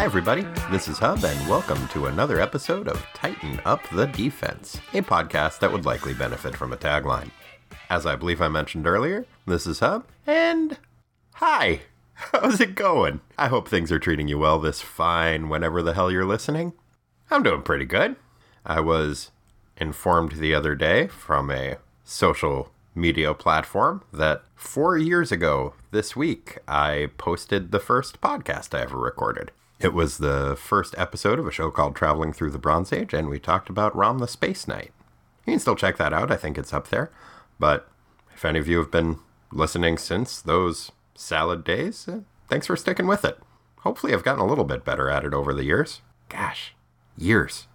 Hi, everybody. This is Hub, and welcome to another episode of Tighten Up the Defense, a podcast that would likely benefit from a tagline. As I believe I mentioned earlier, this is Hub, and hi. How's it going? I hope things are treating you well this fine whenever the hell you're listening. I'm doing pretty good. I was informed the other day from a social media platform that four years ago this week I posted the first podcast I ever recorded. It was the first episode of a show called Traveling Through the Bronze Age, and we talked about Rom the Space Knight. You can still check that out, I think it's up there. But if any of you have been listening since those salad days, eh, thanks for sticking with it. Hopefully, I've gotten a little bit better at it over the years. Gosh, years.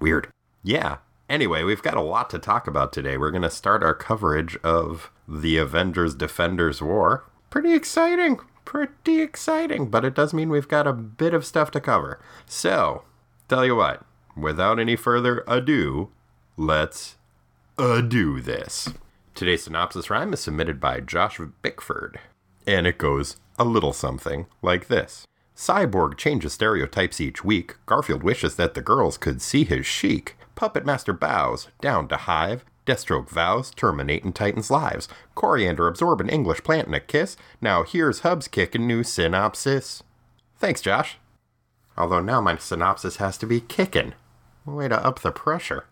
Weird. Yeah. Anyway, we've got a lot to talk about today. We're going to start our coverage of the Avengers Defenders War. Pretty exciting. Pretty exciting, but it does mean we've got a bit of stuff to cover. So, tell you what, without any further ado, let's ado this. Today's synopsis rhyme is submitted by Josh Bickford, and it goes a little something like this. Cyborg changes stereotypes each week. Garfield wishes that the girls could see his chic. Puppet Master bows down to Hive. Deathstroke vows terminate in Titans' lives. Koriand'r absorb an English plant in a kiss. Now here's Hub's kicking new synopsis. Thanks, Josh. Although now my synopsis has to be kickin'. Way to up the pressure.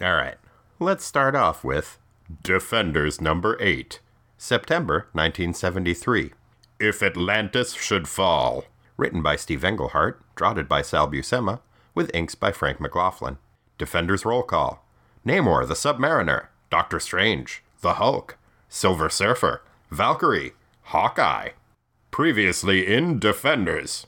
All right, let's start off with Defenders number 8, September 1973. If Atlantis Should Fall. Written by Steve Englehart, drafted by Sal Buscema, with inks by Frank McLaughlin. Defenders roll call. Namor the Submariner, Doctor Strange, the Hulk, Silver Surfer, Valkyrie, Hawkeye. Previously in Defenders.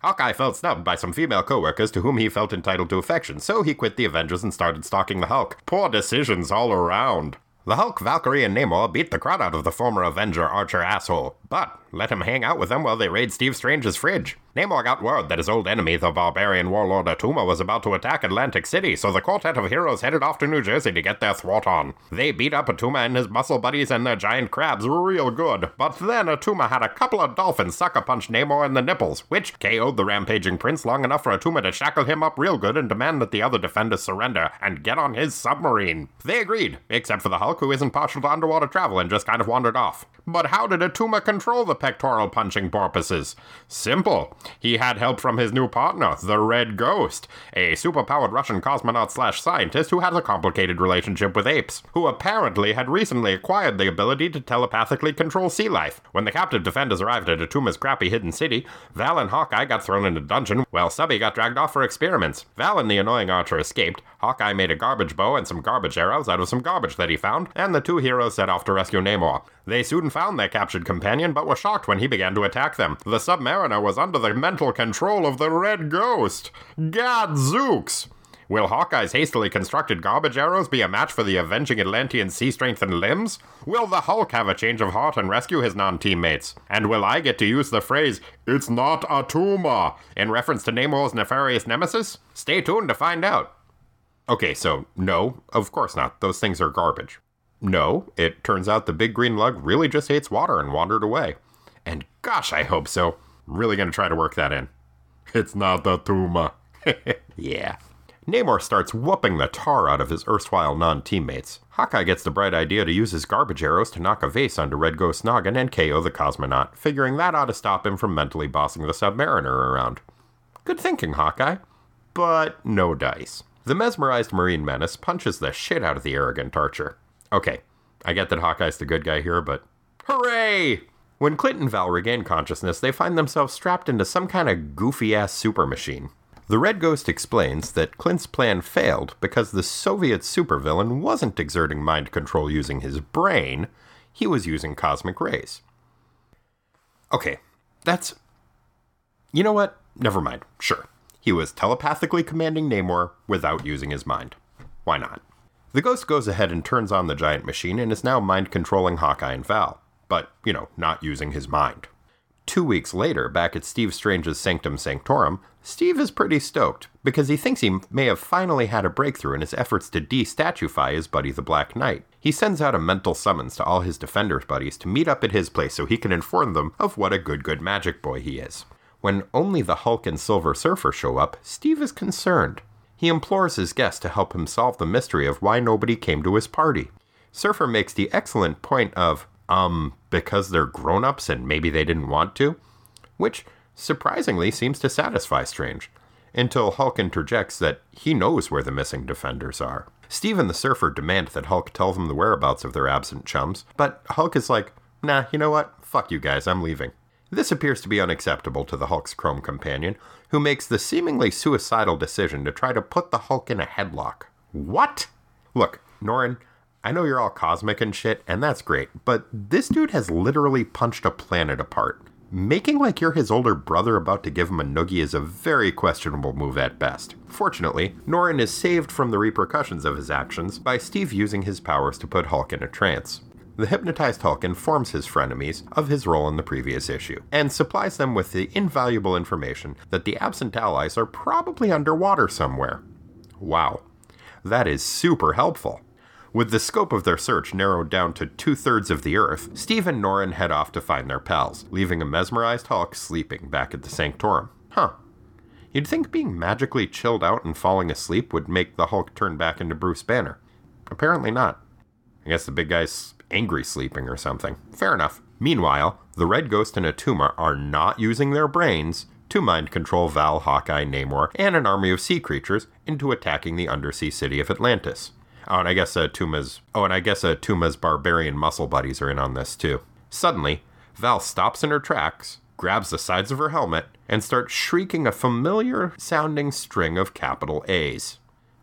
Hawkeye felt snubbed by some female coworkers to whom he felt entitled to affection, so he quit the Avengers and started stalking the Hulk. Poor decisions all around. The Hulk, Valkyrie, and Namor beat the crud out of the former Avenger Archer asshole, but let him hang out with them while they raid Steve Strange's fridge. Namor got word that his old enemy, the barbarian warlord Attuma, was about to attack Atlantic City, so the quartet of heroes headed off to New Jersey to get their thwart on. They beat up Attuma and his muscle buddies and their giant crabs real good, but then Attuma had a couple of dolphins sucker punch Namor in the nipples, which KO'd the rampaging prince long enough for Attuma to shackle him up real good and demand that the other defenders surrender and get on his submarine. They agreed, except for the Hulk, who isn't partial to underwater travel and just kind of wandered off. But how did Attuma control the pectoral punching porpoises? Simple. He had help from his new partner, the Red Ghost, a superpowered Russian cosmonaut slash scientist who had a complicated relationship with apes, who apparently had recently acquired the ability to telepathically control sea life. When the captive defenders arrived at Attuma's crappy hidden city, Val and Hawkeye got thrown in a dungeon, while Subby got dragged off for experiments. Val and the annoying archer escaped, Hawkeye made a garbage bow and some garbage arrows out of some garbage that he found, and the two heroes set off to rescue Namor. They soon found their captured companion, but were shocked when he began to attack them. The Submariner was under the mental control of the Red Ghost. Gadzooks! Will Hawkeye's hastily constructed garbage arrows be a match for the avenging Atlantean sea strength and limbs? Will the Hulk have a change of heart and rescue his non teammates? And will I get to use the phrase, it's not Attuma, in reference to Namor's nefarious nemesis? Stay tuned to find out. Okay, so no, of course not. Those things are garbage. No, it turns out the big green lug really just hates water and wandered away. And gosh, I hope so. I'm Really gonna try to work that in. It's not the Tuma. yeah. Namor starts whooping the tar out of his erstwhile non teammates. Hawkeye gets the bright idea to use his garbage arrows to knock a vase onto Red Ghost noggin and KO the cosmonaut, figuring that ought to stop him from mentally bossing the submariner around. Good thinking, Hawkeye. But no dice. The mesmerized Marine Menace punches the shit out of the arrogant Archer. Okay, I get that Hawkeye's the good guy here, but hooray! When Clint and Val regain consciousness, they find themselves strapped into some kind of goofy ass super machine. The Red Ghost explains that Clint's plan failed because the Soviet supervillain wasn't exerting mind control using his brain, he was using cosmic rays. Okay, that's. You know what? Never mind. Sure. He was telepathically commanding Namor without using his mind. Why not? The ghost goes ahead and turns on the giant machine and is now mind controlling Hawkeye and Val, but, you know, not using his mind. Two weeks later, back at Steve Strange's Sanctum Sanctorum, Steve is pretty stoked because he thinks he may have finally had a breakthrough in his efforts to de-statuify his buddy the Black Knight. He sends out a mental summons to all his Defenders buddies to meet up at his place so he can inform them of what a good, good magic boy he is. When only the Hulk and Silver Surfer show up, Steve is concerned. He implores his guest to help him solve the mystery of why nobody came to his party. Surfer makes the excellent point of, um, because they're grown ups and maybe they didn't want to, which surprisingly seems to satisfy Strange, until Hulk interjects that he knows where the missing defenders are. Steve and the Surfer demand that Hulk tell them the whereabouts of their absent chums, but Hulk is like, nah, you know what? Fuck you guys, I'm leaving. This appears to be unacceptable to the Hulk's Chrome companion, who makes the seemingly suicidal decision to try to put the Hulk in a headlock. What? Look, Norrin, I know you're all cosmic and shit, and that's great, but this dude has literally punched a planet apart. Making like you're his older brother about to give him a noogie is a very questionable move at best. Fortunately, Norrin is saved from the repercussions of his actions by Steve using his powers to put Hulk in a trance. The hypnotized Hulk informs his frenemies of his role in the previous issue, and supplies them with the invaluable information that the absent allies are probably underwater somewhere. Wow. That is super helpful. With the scope of their search narrowed down to two thirds of the Earth, Steve and Norrin head off to find their pals, leaving a mesmerized Hulk sleeping back at the Sanctorum. Huh. You'd think being magically chilled out and falling asleep would make the Hulk turn back into Bruce Banner. Apparently not. I guess the big guy's angry sleeping or something. Fair enough. Meanwhile, the Red Ghost and Attuma are not using their brains to mind control Val, Hawkeye, Namor, and an army of sea creatures into attacking the undersea city of Atlantis. Oh, and I guess uh. Oh, and I guess uh, barbarian muscle buddies are in on this too. Suddenly, Val stops in her tracks, grabs the sides of her helmet, and starts shrieking a familiar sounding string of capital A's.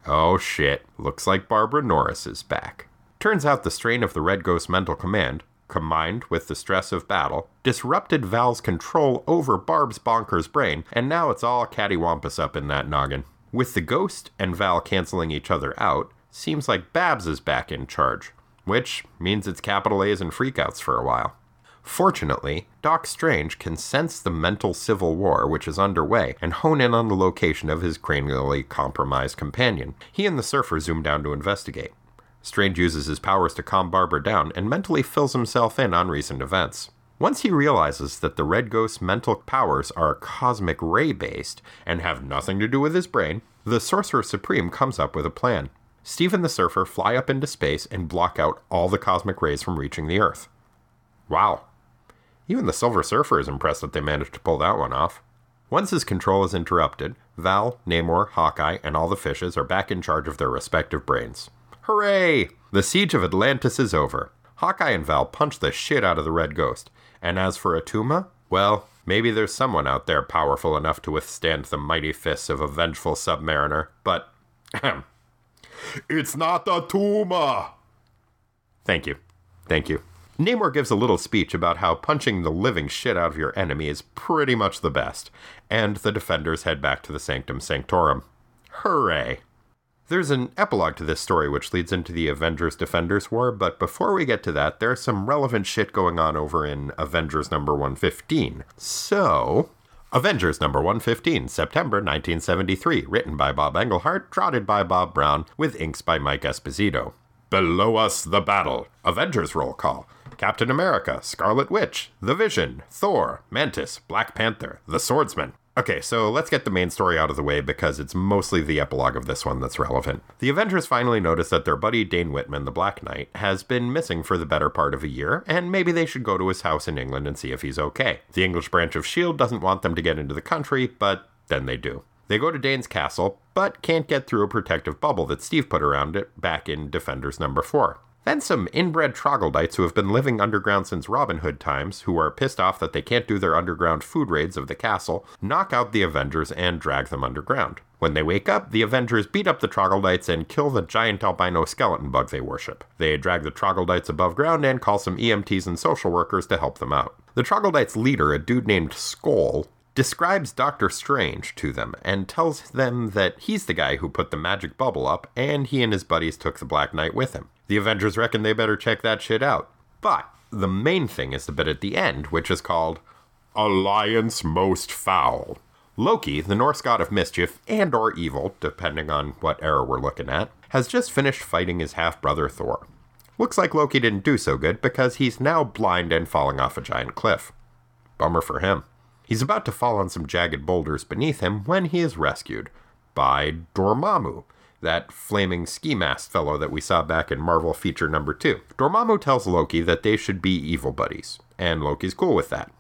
Oh shit, looks like Barbara Norris is back. Turns out the strain of the Red Ghost's mental command, combined with the stress of battle, disrupted Val's control over Barb's bonkers brain, and now it's all cattywampus up in that noggin. With the Ghost and Val canceling each other out, seems like Babs is back in charge, which means it's capital A's and freakouts for a while. Fortunately, Doc Strange can sense the mental civil war which is underway and hone in on the location of his cranially compromised companion. He and the surfer zoom down to investigate. Strange uses his powers to calm Barbara down and mentally fills himself in on recent events. Once he realizes that the Red Ghost's mental powers are cosmic ray based and have nothing to do with his brain, the Sorcerer Supreme comes up with a plan. Steve and the Surfer fly up into space and block out all the cosmic rays from reaching the Earth. Wow. Even the Silver Surfer is impressed that they managed to pull that one off. Once his control is interrupted, Val, Namor, Hawkeye, and all the fishes are back in charge of their respective brains. Hooray! The siege of Atlantis is over. Hawkeye and Val punch the shit out of the Red Ghost. And as for Attuma, well, maybe there's someone out there powerful enough to withstand the mighty fists of a vengeful submariner, but It's not a tumor. Thank you. Thank you. Namor gives a little speech about how punching the living shit out of your enemy is pretty much the best, and the defenders head back to the Sanctum Sanctorum. Hooray! There's an epilogue to this story which leads into the Avengers Defenders War, but before we get to that, there's some relevant shit going on over in Avengers number 115. So, Avengers number 115, September 1973, written by Bob Englehart, drafted by Bob Brown, with inks by Mike Esposito. Below us, the battle. Avengers roll call. Captain America, Scarlet Witch, The Vision, Thor, Mantis, Black Panther, The Swordsman, Okay, so let's get the main story out of the way because it's mostly the epilogue of this one that's relevant. The Avengers finally notice that their buddy Dane Whitman, the Black Knight, has been missing for the better part of a year, and maybe they should go to his house in England and see if he's okay. The English branch of S.H.I.E.L.D. doesn't want them to get into the country, but then they do. They go to Dane's castle, but can't get through a protective bubble that Steve put around it back in Defenders number 4. Then some inbred troglodytes who have been living underground since Robin Hood times, who are pissed off that they can't do their underground food raids of the castle, knock out the Avengers and drag them underground. When they wake up, the Avengers beat up the troglodytes and kill the giant albino skeleton bug they worship. They drag the troglodytes above ground and call some EMTs and social workers to help them out. The troglodytes' leader, a dude named Skoll, describes Doctor Strange to them and tells them that he's the guy who put the magic bubble up and he and his buddies took the Black Knight with him. The Avengers reckon they better check that shit out. But the main thing is the bit at the end, which is called Alliance Most Foul. Loki, the Norse god of mischief and or evil, depending on what era we're looking at, has just finished fighting his half-brother Thor. Looks like Loki didn't do so good because he's now blind and falling off a giant cliff. Bummer for him. He's about to fall on some jagged boulders beneath him when he is rescued by Dormammu, that flaming ski mask fellow that we saw back in Marvel feature number 2. Dormammu tells Loki that they should be evil buddies, and Loki's cool with that.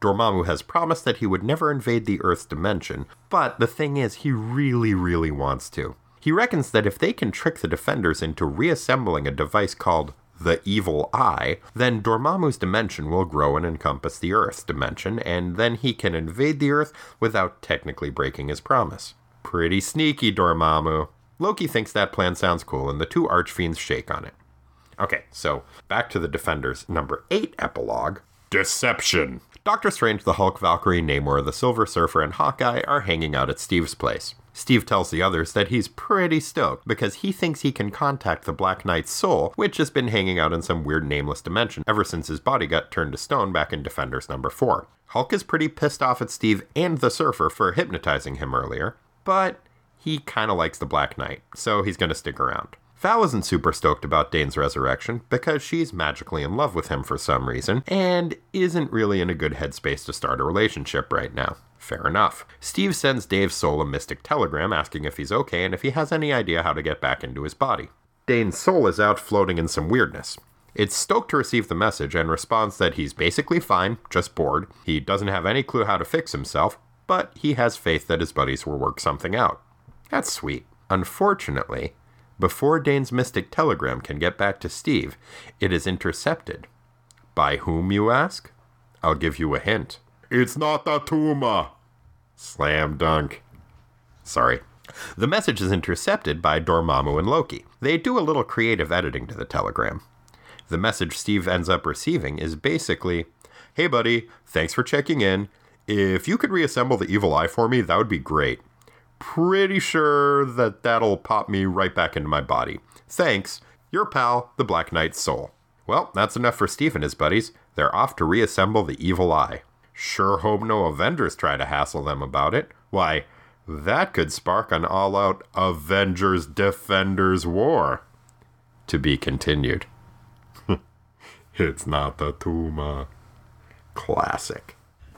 Dormammu has promised that he would never invade the Earth's dimension, but the thing is, he really, really wants to. He reckons that if they can trick the defenders into reassembling a device called the Evil Eye, then Dormammu's dimension will grow and encompass the Earth's dimension, and then he can invade the Earth without technically breaking his promise. Pretty sneaky, Dormammu. Loki thinks that plan sounds cool, and the two archfiends shake on it. Okay, so back to the Defenders number 8 epilogue Deception. Doctor Strange, the Hulk, Valkyrie, Namor, the Silver Surfer, and Hawkeye are hanging out at Steve's place. Steve tells the others that he's pretty stoked because he thinks he can contact the Black Knight's soul, which has been hanging out in some weird nameless dimension ever since his body got turned to stone back in Defenders number 4. Hulk is pretty pissed off at Steve and the Surfer for hypnotizing him earlier, but he kind of likes the Black Knight, so he's going to stick around. Val isn't super stoked about Dane's resurrection because she's magically in love with him for some reason and isn't really in a good headspace to start a relationship right now. Fair enough. Steve sends Dave's soul a mystic telegram asking if he's okay and if he has any idea how to get back into his body. Dane's soul is out floating in some weirdness. It's stoked to receive the message and responds that he's basically fine, just bored. He doesn't have any clue how to fix himself, but he has faith that his buddies will work something out. That's sweet. Unfortunately, before Dane's mystic telegram can get back to Steve, it is intercepted. By whom, you ask? I'll give you a hint. It's not Attuma. Slam dunk. Sorry. The message is intercepted by Dormammu and Loki. They do a little creative editing to the telegram. The message Steve ends up receiving is basically Hey, buddy, thanks for checking in. If you could reassemble the evil eye for me, that would be great. Pretty sure that that'll pop me right back into my body. Thanks, your pal, the Black Knight's soul. Well, that's enough for Steve and his buddies. They're off to reassemble the evil eye. Sure hope no Avengers try to hassle them about it. Why, that could spark an all out Avengers Defenders war. To be continued. it's not the Tuma. Classic.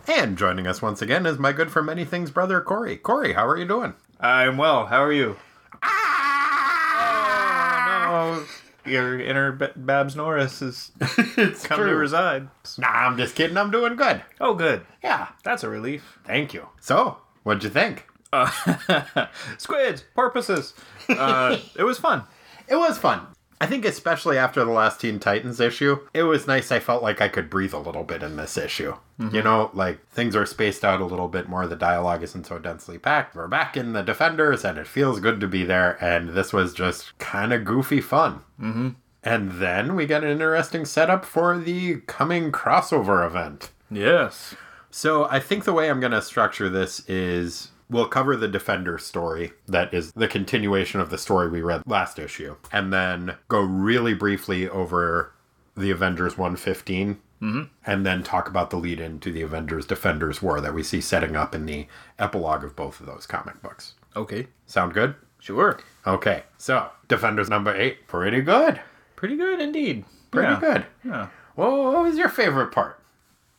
And joining us once again is my good for many things brother, Corey. Corey, how are you doing? I'm well. How are you? Ah! Oh, your inner B- Babs Norris is it's come to true. reside. Nah, I'm just kidding. I'm doing good. Oh, good. Yeah, That's a relief. thank you. So, what'd you think? Uh, squids, porpoises. Uh, it was fun. It was fun. I think especially after the last Teen Titans issue, it was nice I felt like I could breathe a little bit in this issue. You know, like things are spaced out a little bit more, the dialogue isn't so densely packed. We're back in the Defenders and it feels good to be there and this was just kind of goofy fun. Mm-hmm. And then we get an interesting setup for the coming crossover event. Yes. So I think the way I'm going to structure this is we'll cover the Defender story that is the continuation of the story we read last issue, and then go really briefly over the Avengers 115. Mm-hmm. And then talk about the lead into the Avengers Defenders War that we see setting up in the epilogue of both of those comic books. Okay. Sound good? Sure. Okay, so Defenders number eight, pretty good. Pretty good indeed. Pretty Yeah. good. Yeah. Well, what was your favorite part?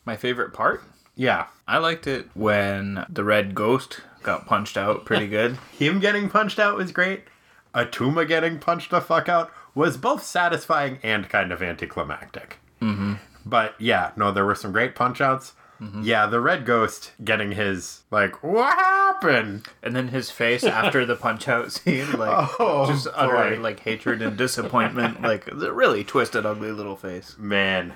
My favorite part? Yeah, I liked it when the red ghost got punched out pretty good. him getting punched out was great. Attuma getting punched the fuck out was both satisfying and kind of anticlimactic. Mm-hmm. But yeah, no, there were some great punch outs. Yeah, the red ghost getting his like, what happened? And then his face after the punch out scene, like Oh, just boy. utter like hatred and disappointment, like the really twisted, ugly little face. Man,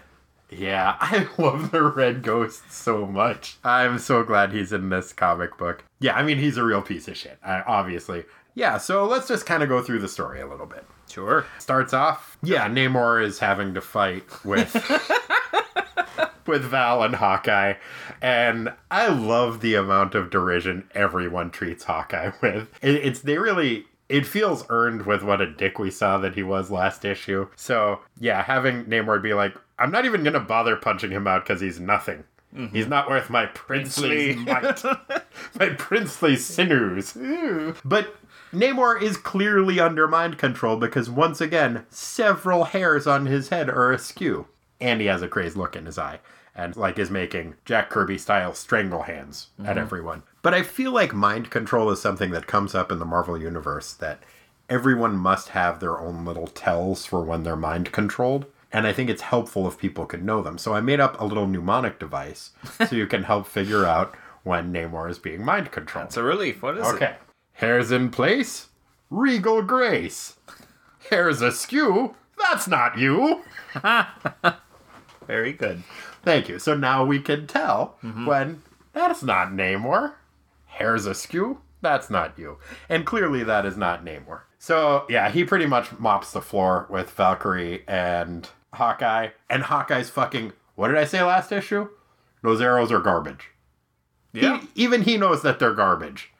yeah, I love the red ghost so much. I'm so glad he's in this comic book. Yeah, I mean he's a real piece of shit, obviously. Yeah, so let's just kind of go through the story a little bit. Sure. starts off. Yeah, Namor is having to fight with with Val and Hawkeye, and I love the amount of derision everyone treats Hawkeye with. It's they really. It feels earned with what a dick we saw that he was last issue. So yeah, having Namor be like, I'm not even gonna bother punching him out because he's nothing. Mm-hmm. He's not worth my princely Princely. might, my princely sinews. But Namor is clearly under mind control because once again, several hairs on his head are askew. And he has a crazed look in his eye. and like is making Jack Kirby style strangle hands at mm-hmm. everyone. But I feel like mind control is something that comes up in the Marvel universe that everyone must have their own little tells for when they're mind controlled. And I think it's helpful if people can know them. So I made up a little mnemonic device so you can help figure out when Namor is being mind controlled. It's a relief. What is it? Okay. Hair's in place. Regal grace. Hair's askew. That's not you. Very good. Thank you. So now we can tell mm-hmm. when that's not Namor. Hair's askew. That's not you. And clearly that is not Namor. So yeah, he pretty much mops the floor with Valkyrie and Hawkeye. And Hawkeye's fucking. What did I say last issue? Those arrows are garbage. Yeah. He, even he knows that they're garbage.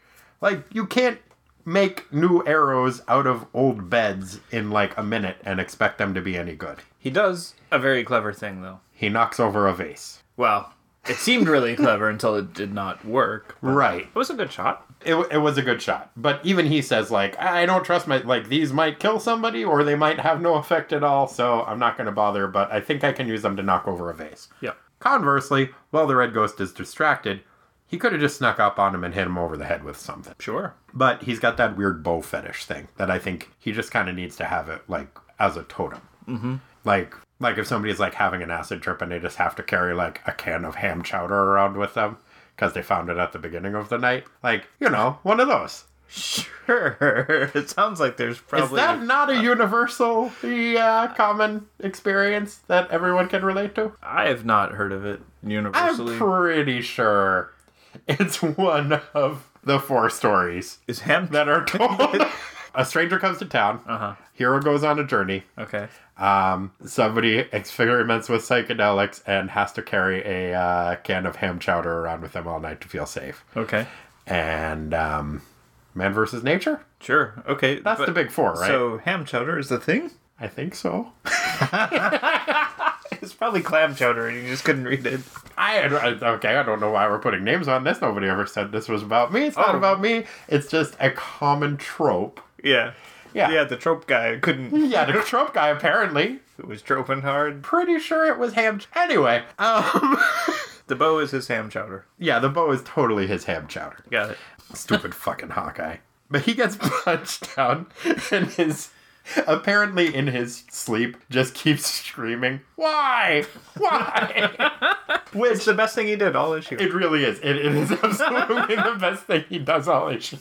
Like you can't make new arrows out of old beds in like a minute and expect them to be any good. He does a very clever thing, though. He knocks over a vase. Well, it seemed really clever until it did not work. Right. It was a good shot. It, it was a good shot. But even he says like I don't trust my like these might kill somebody or they might have no effect at all, so I'm not going to bother, but I think I can use them to knock over a vase. Yeah. Conversely, while the red ghost is distracted, he could have just snuck up on him and hit him over the head with something. Sure. But he's got that weird bow fetish thing that I think he just kind of needs to have it like as a totem. Mm-hmm. Like like if somebody's like having an acid trip and they just have to carry like a can of ham chowder around with them because they found it at the beginning of the night. Like you know, one of those. Sure. It sounds like there's probably. Is that not a universal, uh, common experience that everyone can relate to? I have not heard of it universally. I'm pretty sure it's one of the four stories Is ham that are told. a stranger comes to town. Uh-huh. Hero goes on a journey. Okay. Um, somebody experiments with psychedelics and has to carry a uh, can of ham chowder around with them all night to feel safe. Okay. And um, man versus nature. Sure. Okay. That's the big four, right? So ham chowder is the thing? I think so. It's probably clam chowder and you just couldn't read it. I, okay. I don't know why we're putting names on this. Nobody ever said this was about me. It's not Oh. about me. It's just a common trope. Yeah. Yeah. Yeah, the trope guy couldn't. Yeah, the trope guy apparently. It was troping hard. Pretty sure it was ham. Anyway, um, The bow is his ham chowder. yeah, the bow is totally his ham chowder. Got it. Stupid fucking Hawkeye. But he gets punched down and his apparently in his sleep just keeps screaming, Why? Why? Which It's the best thing he did all issue. it really is. It, it is absolutely the best thing he does all issue.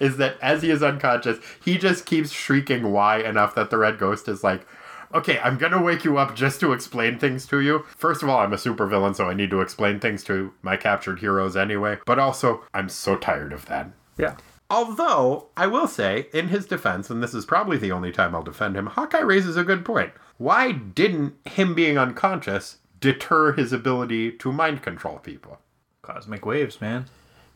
Is that as he is unconscious, he just keeps shrieking why enough that the red ghost is like, Okay, I'm gonna wake you up just to explain things to you. First of all, I'm a supervillain, so I need to explain things to my captured heroes anyway. But also, I'm so tired of that. yeah. Although, I will say, in his defense, and this is probably the only time I'll defend him, Hawkeye raises a good point. Why didn't him being unconscious deter his ability to mind control people? Cosmic waves, man.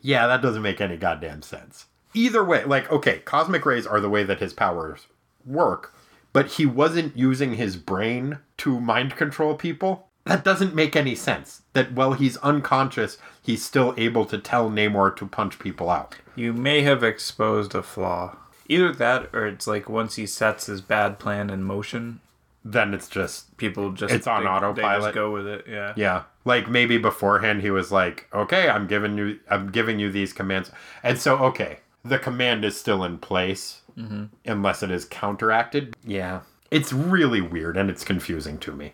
Yeah, that doesn't make any goddamn sense. Either way, like, okay, cosmic rays are the way that his powers work, but he wasn't using his brain to mind control people. That doesn't make any sense. That while he's unconscious, he's still able to tell Namor to punch people out. You may have exposed a flaw. Either that or it's like once he sets his bad plan in motion, Then it's just people just It's on they- They autopilot. just go with it. Yeah. Yeah. Like maybe beforehand he was like, "Okay, I'm giving you I'm giving you these commands." And so okay, the command is still in place mm-hmm. unless it is counteracted. Yeah. It's really weird and it's confusing to me.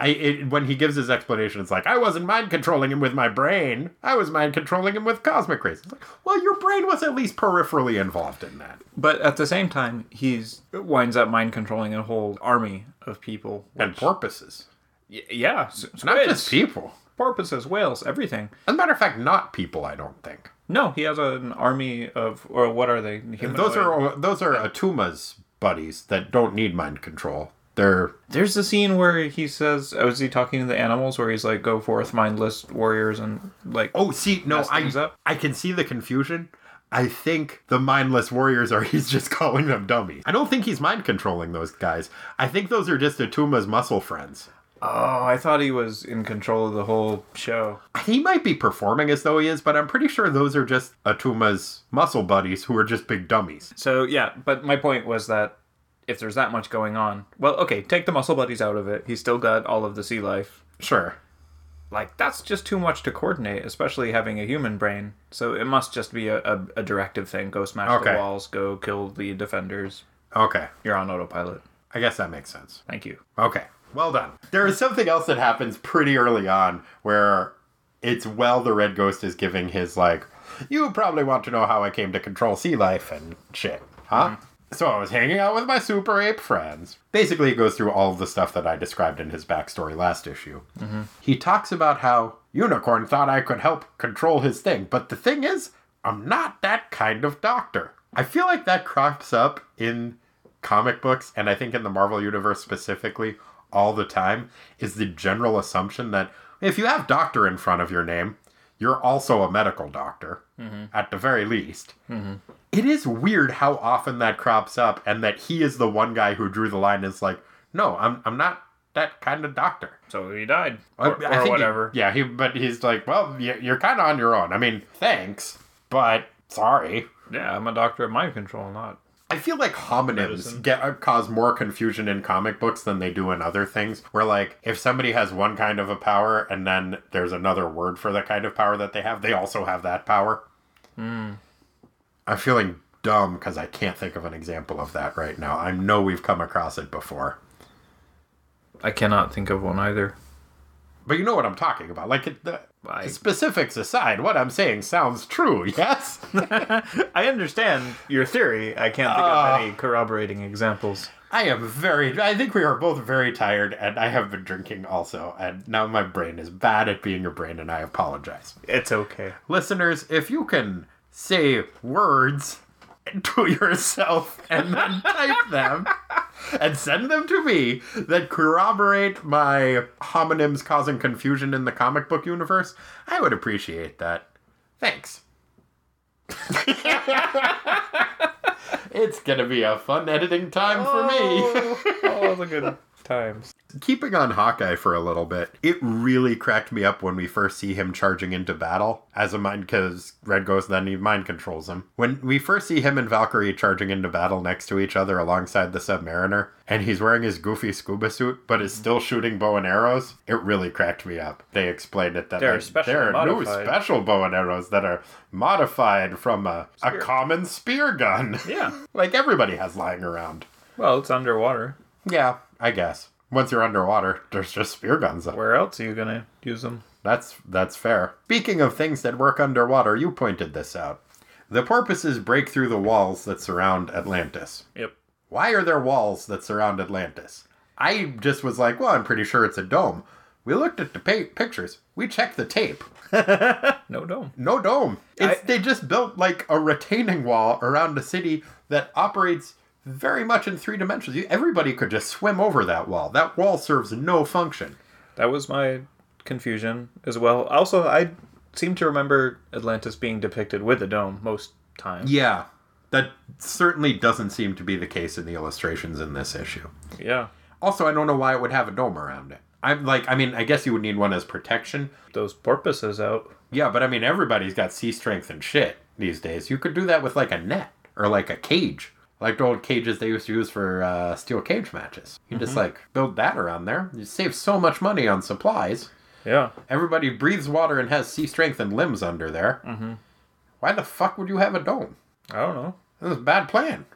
I it, when he gives his explanation, it's like I wasn't mind controlling him with my brain. I was mind controlling him with cosmic rays. It's like, well, your brain was at least peripherally involved in that, But at the same time, he's winds up mind controlling a whole army of people. and porpoises, Y- yeah, s- not just people. porpoises, whales, everything. As a matter of fact, not people. I don't think. No, he has an army of, or what are they? Those are those are Attuma's buddies that don't need mind control. They're There's the scene where he says, "Oh, is he talking to the animals?" Where he's like, "Go forth, mindless warriors," and like, oh, see, no, I up. I can see the confusion. I think the mindless warriors are he's just calling them dummies. I don't think he's mind controlling those guys. I think those are just Attuma's muscle friends. oh, I thought he was in control of the whole show. He might be performing as though he is, but I'm pretty sure those are just Attuma's muscle buddies who are just big dummies. So yeah, but my point was that if there's that much going on, well, okay, take the muscle buddies out of it. He's still got all of the sea life. Sure. like that's just too much to coordinate, especially having a human brain. So it must just be a, a, a directive thing. Go smash Okay. the walls. Go kill the defenders. Okay. You're on autopilot. I guess that makes sense. Thank you. Okay. Well done. There is something else that happens pretty early on where it's well the Red Ghost is giving his, like, you probably want to know how I came to control sea life and shit. Huh? Mm-hmm. So I was hanging out with my super ape friends. Basically, it goes through all the stuff that I described in his backstory last issue. Mm-hmm. He talks about how Unicorn thought I could help control his thing, but the thing is, I'm not that kind of doctor. I feel like that crops up in comic books, and I think in the Marvel Universe specifically, all the time, is the general assumption that if you have doctor in front of your name, you're also a medical doctor, mm-hmm. at the very least. Mm-hmm. It is weird how often that crops up, and that he is the one guy who drew the line is like, no, I'm, I'm not that kind of doctor. So he died, or, or think he- whatever. yeah, he but he's like, well, you're kind of on your own. I mean, thanks, but sorry. Yeah, I'm a doctor of mind control, not. I feel like homonyms get uh, cause more confusion in comic books than they do in other things. Where like if somebody has one kind of a power and then there's another word for the kind of power that they have, they also have that power. I'm feeling dumb because I can't think of an example of that right now. I know we've come across it before. I cannot think of one either. But you know what I'm talking about. Like it, the, I- specifics aside, what I'm saying sounds true. Yes. I understand your theory. I can't think Ah. of any corroborating examples. I am very. I think we are both very tired, and I have been drinking also, and now my brain is bad at being a brain, and I apologize. It's okay. Listeners, if you can say words to yourself and then type them and send them to me that corroborate my homonyms causing confusion in the comic book universe, I would appreciate that. Thanks. it's gonna be a fun editing time for me. All the good times. Keeping on Hawkeye for a little bit, it really cracked me up when we first see him charging into battle as a mind, because Red Ghost then he mind controls him. When we first see him and Valkyrie charging into battle next to each other alongside the Submariner, and he's wearing his goofy scuba suit, but is still shooting bow and arrows, it really cracked me up. They explained it that They're like, there are new modified. special bow and arrows that are modified from a, a common spear gun. Yeah. like everybody has lying around. Well, it's underwater. Yeah, I guess. Once you're underwater, there's just spear guns. Where else are you gonna use them? That's that's fair. Speaking of things that work underwater, you pointed this out. The porpoises break through the walls that surround Atlantis. Yep. Why are there walls that surround Atlantis? I just was like, well, I'm pretty sure it's a dome. We looked at the pa- pictures. We checked the tape. No dome. No dome. It's, I- they just built like a retaining wall around a city that operates very much in three dimensions. Everybody could just swim over that wall. That wall serves no function. That was my confusion as well. Also, I seem to remember Atlantis being depicted with a dome most times. Yeah, that certainly doesn't seem to be the case in the illustrations in this issue. Yeah. Also, I don't know why it would have a dome around it. I'm like, I mean, I guess you would need one as protection. Those porpoises out. Yeah, but I mean, everybody's got sea strength and shit these days. You could do that with like a net or like a cage, like the old cages they used to use for uh, steel cage matches. You just like build that around there. You save so much money on supplies. Yeah. Everybody breathes water and has sea strength and limbs under there. Mm-hmm. Why the fuck would you have a dome? I don't know. That was a bad plan.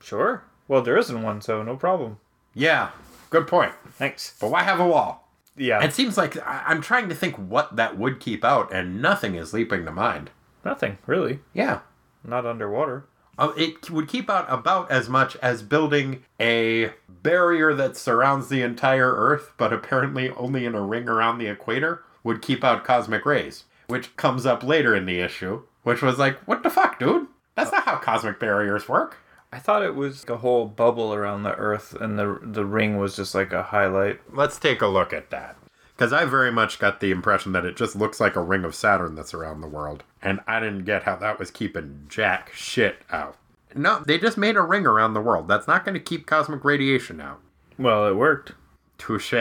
Sure. Well, there isn't one, so no problem. Yeah, good point. Thanks. But why have a wall? Yeah. It seems like I- I'm trying to think what that would keep out, and nothing is leaping to mind. Nothing, really. Yeah. Not underwater. Uh, It would keep out about as much as building a barrier that surrounds the entire Earth, but apparently only in a ring around the equator, would keep out cosmic rays, which comes up later in the issue, which was like, what the fuck, dude? That's not how cosmic barriers work. I thought it was a whole bubble around the Earth, and the the ring was just like a highlight. Let's take a look at that. Because I very much got the impression that it just looks like a ring of Saturn that's around the world. And I didn't get how that was keeping jack shit out. No, they just made a ring around the world. That's not going to keep cosmic radiation out. Well, it worked. Touche.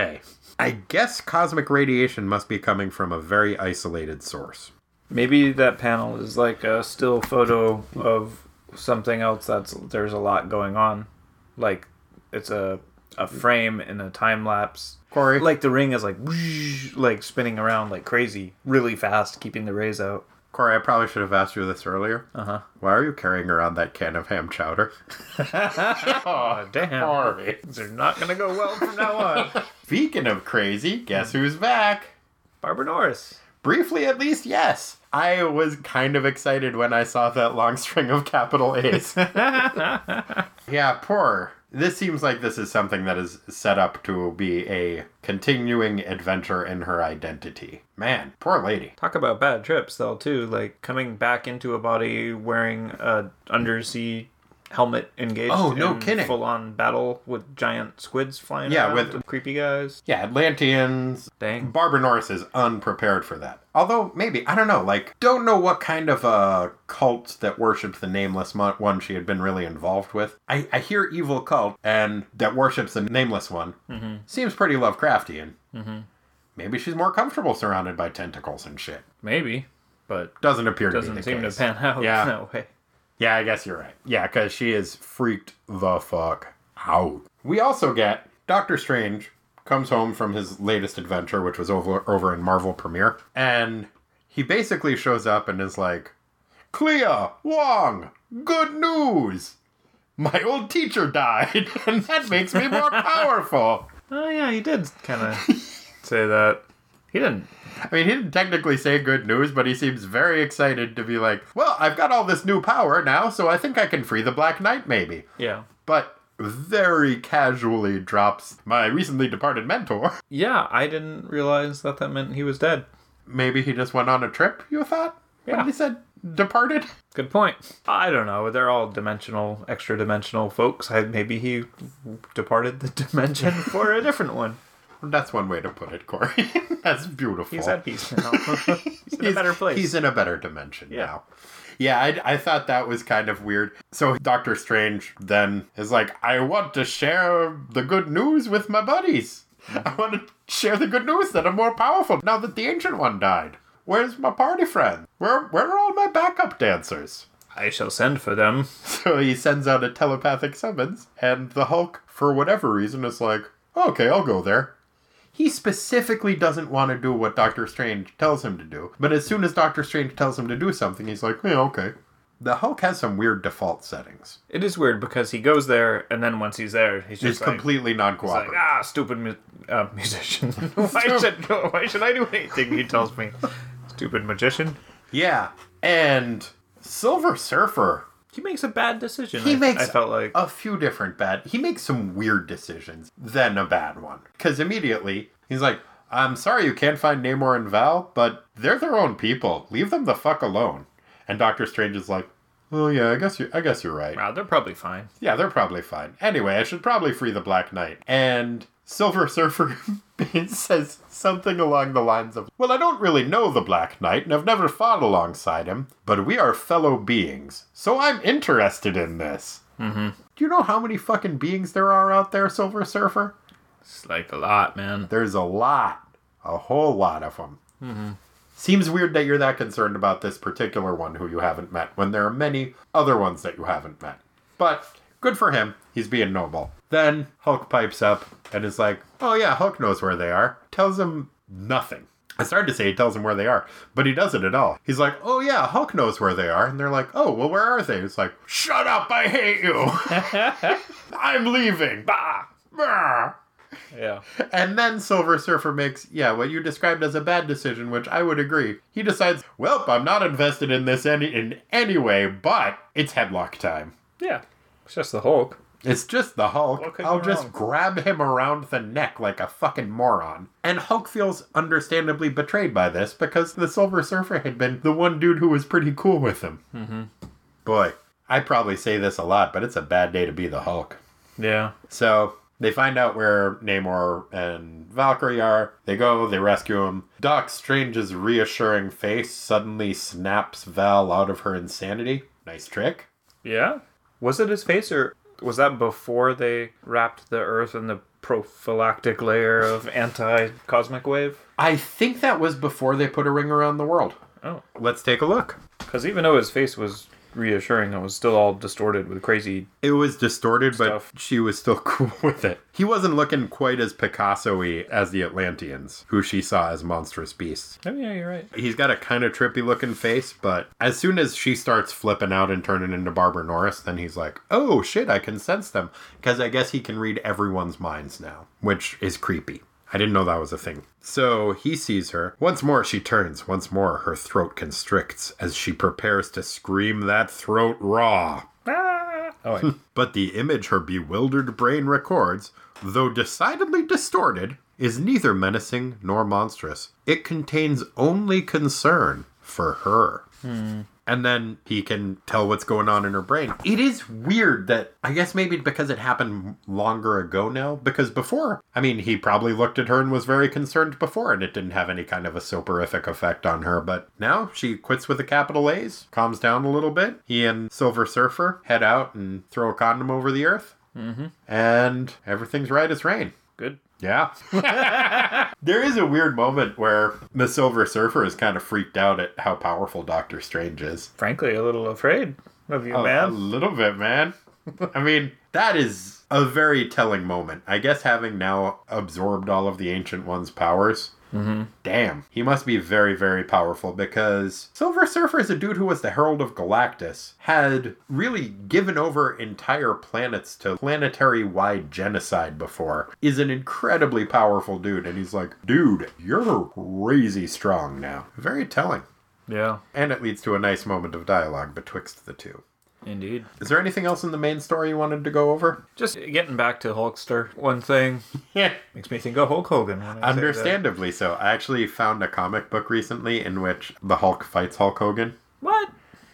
I guess cosmic radiation must be coming from a very isolated source. Maybe that panel is like a still photo of something else that's there's a lot going on. Like it's a a frame in a time lapse. Corey. Like the ring is like whoosh, like spinning around like crazy, really fast, keeping the rays out. Corey, I probably should have asked you this earlier. Uh huh. Why are you carrying around that can of ham chowder? Oh damn! Corey. They're not gonna go well from now on. Speaking of crazy, guess who's back? Barbara Norris. Briefly, at least, yes. I was kind of excited when I saw that long string of capital A's. yeah, poor. This seems like this is something that is set up to be a continuing adventure in her identity. Man, poor lady. Talk about bad trips, though, too. Like coming back into a body wearing a undersea helmet engaged Oh, no in kidding. full-on battle with giant squids flying Yeah, around with- creepy guys. Yeah, Atlanteans. Dang. Barbara Norris is unprepared for that. Although, maybe, I don't know, like, don't know what kind of a cult that worships the Nameless One she had been really involved with. I, I hear evil cult and that worships the Nameless One. Mm-hmm. Seems pretty Lovecraftian. Mm-hmm. Maybe she's more comfortable surrounded by tentacles and shit. Maybe, but Doesn't appear to doesn't be the seem case. to pan out Yeah. that way. Yeah, I guess you're right. Yeah, because she is freaked the fuck out. We also get Doctor Strange comes home from his latest adventure, which was over over in Marvel Premiere, and he basically shows up and is like, "Clea, Wong, good news! My old teacher died, and that makes me more powerful." Oh yeah, he did kind of say that. He didn't. I mean, he didn't technically say good news, but he seems very excited to be like, "Well, I've got all this new power now, so I think I can free the Black Knight, maybe." Yeah. but very casually drops my recently departed mentor. Yeah, I didn't realize that that meant he was dead. Maybe he just went on a trip, you thought? Yeah. When he said departed? Good point. I don't know. They're all dimensional, extra dimensional folks. I, maybe he departed the dimension for a different one. That's one way to put it, Corey. That's beautiful. He's at peace now. He's in a better place. He's in a better dimension Yeah. now. Yeah, I, I thought that was kind of weird. So Doctor Strange then is like, I want to share the good news with my buddies. I mm-hmm. want to share the good news that I'm more powerful now that the Ancient One died. Where's my party friend? Where, where are all my backup dancers? I shall send for them. So he sends out a telepathic summons, and the Hulk, for whatever reason, is like, okay, I'll go there. He specifically doesn't want to do what Doctor Strange tells him to do, but as soon as Doctor Strange tells him to do something, he's like, yeah, okay. The Hulk has some weird default settings. It is weird because he goes there, and then once he's there, he's He's just like, completely non he's like, cooperative. ah, stupid mu- uh, musician. why should why should I do anything? He tells me, stupid magician. yeah. And Silver Surfer, He makes a bad decision. he I, makes I felt like a few different bad. He makes some weird decisions than a bad one. Because immediately he's like, "I'm sorry you can't find Namor and Val, but they're their own people. Leave them the fuck alone." And Doctor Strange is like, "Well, yeah, I guess you, I guess you're right. wow, they're probably fine. Yeah, they're probably fine. Anyway, I should probably free the Black Knight." And Silver Surfer says something along the lines of, Well, I don't really know the Black Knight and I've never fought alongside him, but we are fellow beings, so I'm interested in this. Mm-hmm. Do you know how many fucking beings there are out there, Silver Surfer? It's like a lot, man. There's a lot. A whole lot of them. Seems weird that you're that concerned about this particular one who you haven't met when there are many other ones that you haven't met. But good for him. He's being noble. Then Hulk pipes up and is like, oh yeah, Hulk knows where they are. Tells him nothing. I started to say he tells him where they are, but he doesn't at all. He's like, oh yeah, Hulk knows where they are. And they're like, oh, well, where are they? It's like, shut up, I hate you. I'm leaving. Bah. Bah. Yeah. And then Silver Surfer makes, yeah, what you described as a bad decision, which I would agree. He decides, well, I'm not invested in this any in any way, but it's headlock time. Yeah. It's just the Hulk. It's just the Hulk. I'll just wrong? grab him around the neck like a fucking moron. And Hulk feels understandably betrayed by this because the Silver Surfer had been the one dude who was pretty cool with him. Mm-hmm. Boy, I probably say this a lot, but it's a bad day to be the Hulk. Yeah. So they find out where Namor and Valkyrie are. They go, they rescue him. Doc Strange's reassuring face suddenly snaps Val out of her insanity. Nice trick. Yeah. Was it his face or was that before they wrapped the Earth in the prophylactic layer of anti-cosmic wave? I think that was before they put a ring around the world. Oh, Let's take a look. because even though his face was reassuring. It was still all distorted with crazy. It was distorted, Stuff. but she was still cool with it. He wasn't looking quite as Picasso-y as the Atlanteans, who she saw as monstrous beasts. Oh yeah, you're right. He's got a kind of trippy looking face, but as soon as she starts flipping out and turning into Barbara Norris, then he's like, oh shit, I can sense them. Because I guess he can read everyone's minds now, which is creepy. I didn't know that was a thing. So he sees her. Once more, she turns. Once more, her throat constricts as she prepares to scream that throat raw. Ah! Oh. But the image her bewildered brain records, though decidedly distorted, is neither menacing nor monstrous. It contains only concern for her. And then he can tell what's going on in her brain. It is weird that, I guess maybe because it happened longer ago now, because before, I mean, he probably looked at her and was very concerned before, and it didn't have any kind of a soporific effect on her. But now she quits with the capital A's, calms down a little bit. He and Silver Surfer head out and throw a condom over the earth. Mm-hmm. And everything's right as rain. Yeah. there is a weird moment where the Silver Surfer is kind of freaked out at how powerful Doctor Strange is. Frankly, a little afraid of you, A- A, little bit, man. I mean, that is a very telling moment. I guess having now absorbed all of the Ancient One's powers. Mm-hmm. Damn, he must be very, very powerful because Silver Surfer is a dude who was the Herald of Galactus, had really given over entire planets to planetary wide genocide before, is an incredibly powerful dude, and he's like, dude, you're crazy strong now. Very telling. Yeah, And it leads to a nice moment of dialogue betwixt the two. Indeed. Is there anything else in the main story you wanted to go over? Just getting back to Hulkster, one thing Yeah. makes me think of Hulk Hogan. When I say that. Understandably so. I actually found a comic book recently in which the Hulk fights Hulk Hogan. What?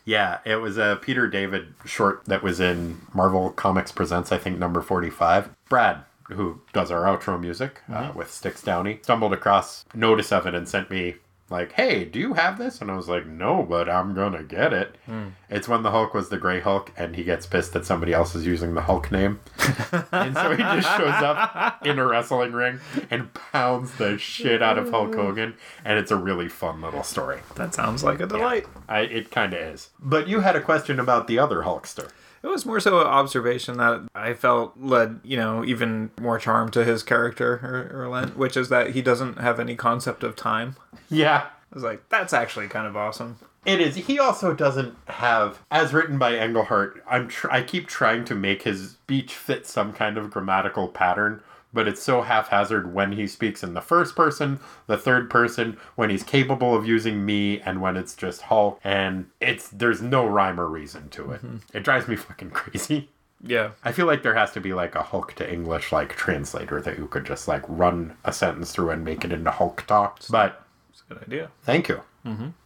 Yeah, it was a Peter David short that was in Marvel Comics Presents, I think, number 45. Brad, who does our outro music uh, with Sticks Downey, stumbled across notice of it and sent me, like, hey, do you have this? And I was like, no, but I'm gonna get it. Hmm. It's when the Hulk was the Grey Hulk and he gets pissed that somebody else is using the Hulk name. and so he just shows up in a wrestling ring and pounds the shit out of Hulk Hogan. And it's a really fun little story. That sounds like a delight. I, it kind of is. But you had a question about the other Hulkster. It was more so an observation that I felt led, you know, even more charm to his character, er, or, or lent, which is that he doesn't have any concept of time. Yeah. I was like, that's actually kind of awesome. It is. He also doesn't have, as written by Englehart. I'm. Tr- I keep trying to make his speech fit some kind of grammatical pattern, but it's so haphazard when he speaks in the first person, the third person, when he's capable of using me, and when it's just Hulk. And it's there's no rhyme or reason to it. It drives me fucking crazy. Yeah. I feel like there has to be like a Hulk to English like translator that you could just like run a sentence through and make it into Hulk talk. But It's a good idea. Thank you.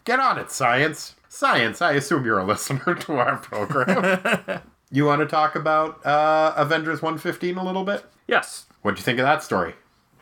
Get on it, science. Science, I assume you're a listener to our program. you want to talk about uh, Avengers 115 a little bit? Yes. What'd you think of that story?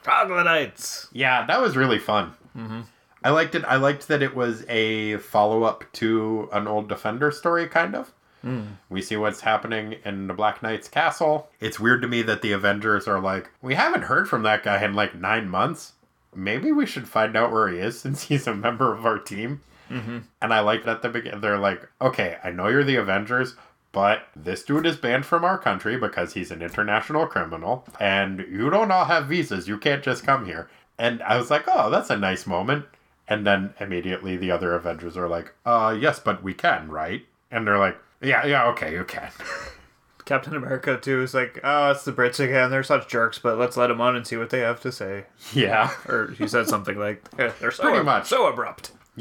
Troglodytes. Yeah, that was really fun. Mm-hmm. I liked it. I liked that it was a follow up to an old Defender story, kind of. Hmm. We see what's happening in the Black Knight's castle. It's weird to me that the Avengers are like, we haven't heard from that guy in like nine months. Maybe we should find out where he is since he's a member of our team. Mm-hmm. And I liked at the beginning, they're like, okay, I know you're the Avengers, but this dude is banned from our country because he's an international criminal, and you don't all have visas. You can't just come here. And I was like, oh, that's a nice moment. And then immediately the other Avengers are like, uh, yes, but we can, right? And they're like, yeah, yeah, okay, you can. Captain America, too, is like, oh, it's the Brits again. They're such jerks, but let's let them on and see what they have to say. yeah. Or he said something like, "Eh, they're so, Pretty much. so abrupt.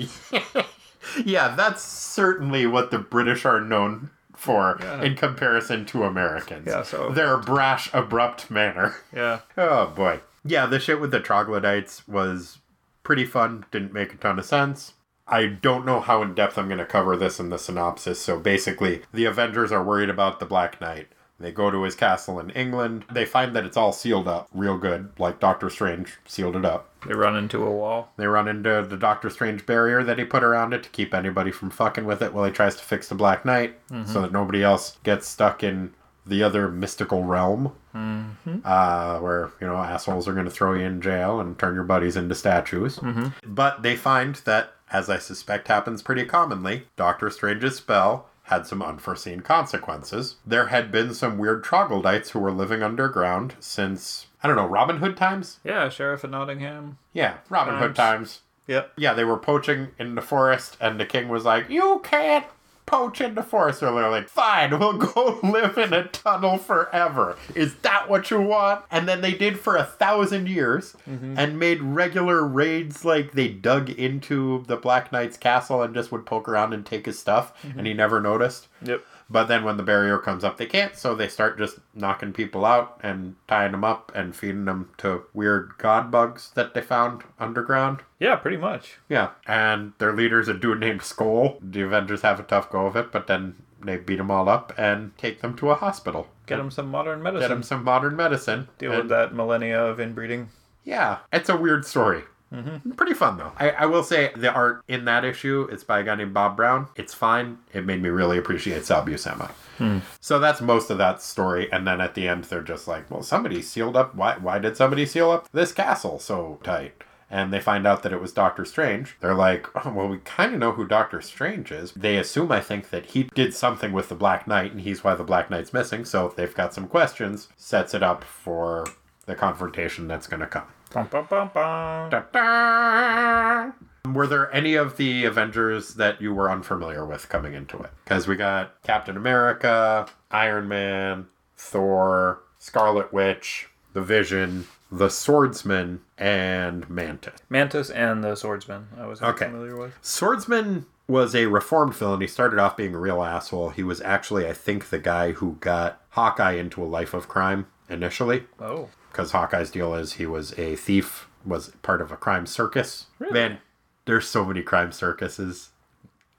yeah, that's certainly what the British are known for Yeah. in comparison to Americans. Yeah, so- Their brash, abrupt manner. Yeah. Oh boy. Yeah, the shit with the troglodytes was pretty fun. Didn't make a ton of sense. I don't know how in depth I'm going to cover this in the synopsis. So basically, the Avengers are worried about the Black Knight. They go to his castle in England. They find that it's all sealed up real good, like Doctor Strange sealed it up. They run into a wall. They run into the Doctor Strange barrier that he put around it to keep anybody from fucking with it while he tries to fix the Black Knight mm-hmm. so that nobody else gets stuck in the other mystical realm mm-hmm. uh, where, you know, assholes are going to throw you in jail and turn your buddies into statues. Mm-hmm. But they find that, as I suspect happens pretty commonly, Doctor Strange's spell had some unforeseen consequences. There had been some weird troglodytes who were living underground since, I don't know, Robin Hood times? Yeah, Sheriff of Nottingham. Yeah, Robin Hood times. Yep. Yeah, they were poaching in the forest, and the king was like, You can't poach in the forest. Or they're like, Fine, we'll go live in a tunnel forever. Is that what you want? And then they did for a thousand years mm-hmm. and made regular raids. Like they dug into the Black Knight's castle and just would poke around and take his stuff, and mm-hmm. he never noticed. Yep. But then when the barrier comes up, they can't, so they start just knocking people out and tying them up and feeding them to weird god bugs that they found underground. Yeah, pretty much. Yeah, and their leader's a dude named Skull. The Avengers have a tough go of it, but then they beat them all up and take them to a hospital. Get him some modern medicine. Get them some modern medicine. Deal and- with that millennia of inbreeding. Yeah, it's a weird story. Mm-hmm. Pretty fun though. I, I will say the art in that issue, it's by a guy named Bob Brown. It's fine. It made me really appreciate Sal Buscema. Hmm. So that's most of that story. And then at the end, they're just like, well, somebody sealed up. Why, why did somebody seal up this castle so tight? And they find out that it was Doctor Strange. They're like, oh, well, we kind of know who Doctor Strange is. They assume, I think, that he did something with the Black Knight and he's why the Black Knight's missing. So they've got some questions, sets it up for the confrontation that's going to come. Bum, bum, bum, bum. Da-da. Were there any of the Avengers that you were unfamiliar with coming into it? Because we got Captain America, Iron Man, Thor, Scarlet Witch, The Vision, The Swordsman, and Mantis. Mantis and the Swordsman. I was Okay. familiar with. Swordsman was a reformed villain. He started off being a real asshole. He was actually, I think, the guy who got Hawkeye into a life of crime initially. Oh. Because Hawkeye's deal is he was a thief, was part of a crime circus. Really? Man, there's so many crime circuses.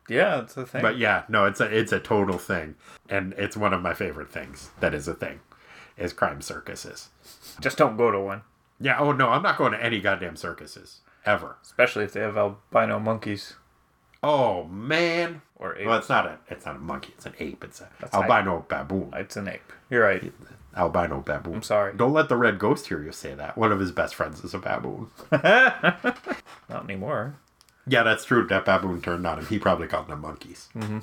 Yeah, it's a thing. But yeah, no, it's a it's a total thing, and it's one of my favorite things. That is a thing, is crime circuses. Just don't go to one. Yeah. Oh no, I'm not going to any goddamn circuses ever. Especially if they have albino monkeys Oh man. or. Well, it's not a it's not a monkey. It's an ape. It's a That's albino baboon. It's an ape. You're right. Albino baboon. I'm sorry. Don't let the red ghost hear you say that. One of his best friends is a baboon. Not anymore. Yeah, that's true. That baboon turned on him. He probably called them monkeys. Mm-hmm.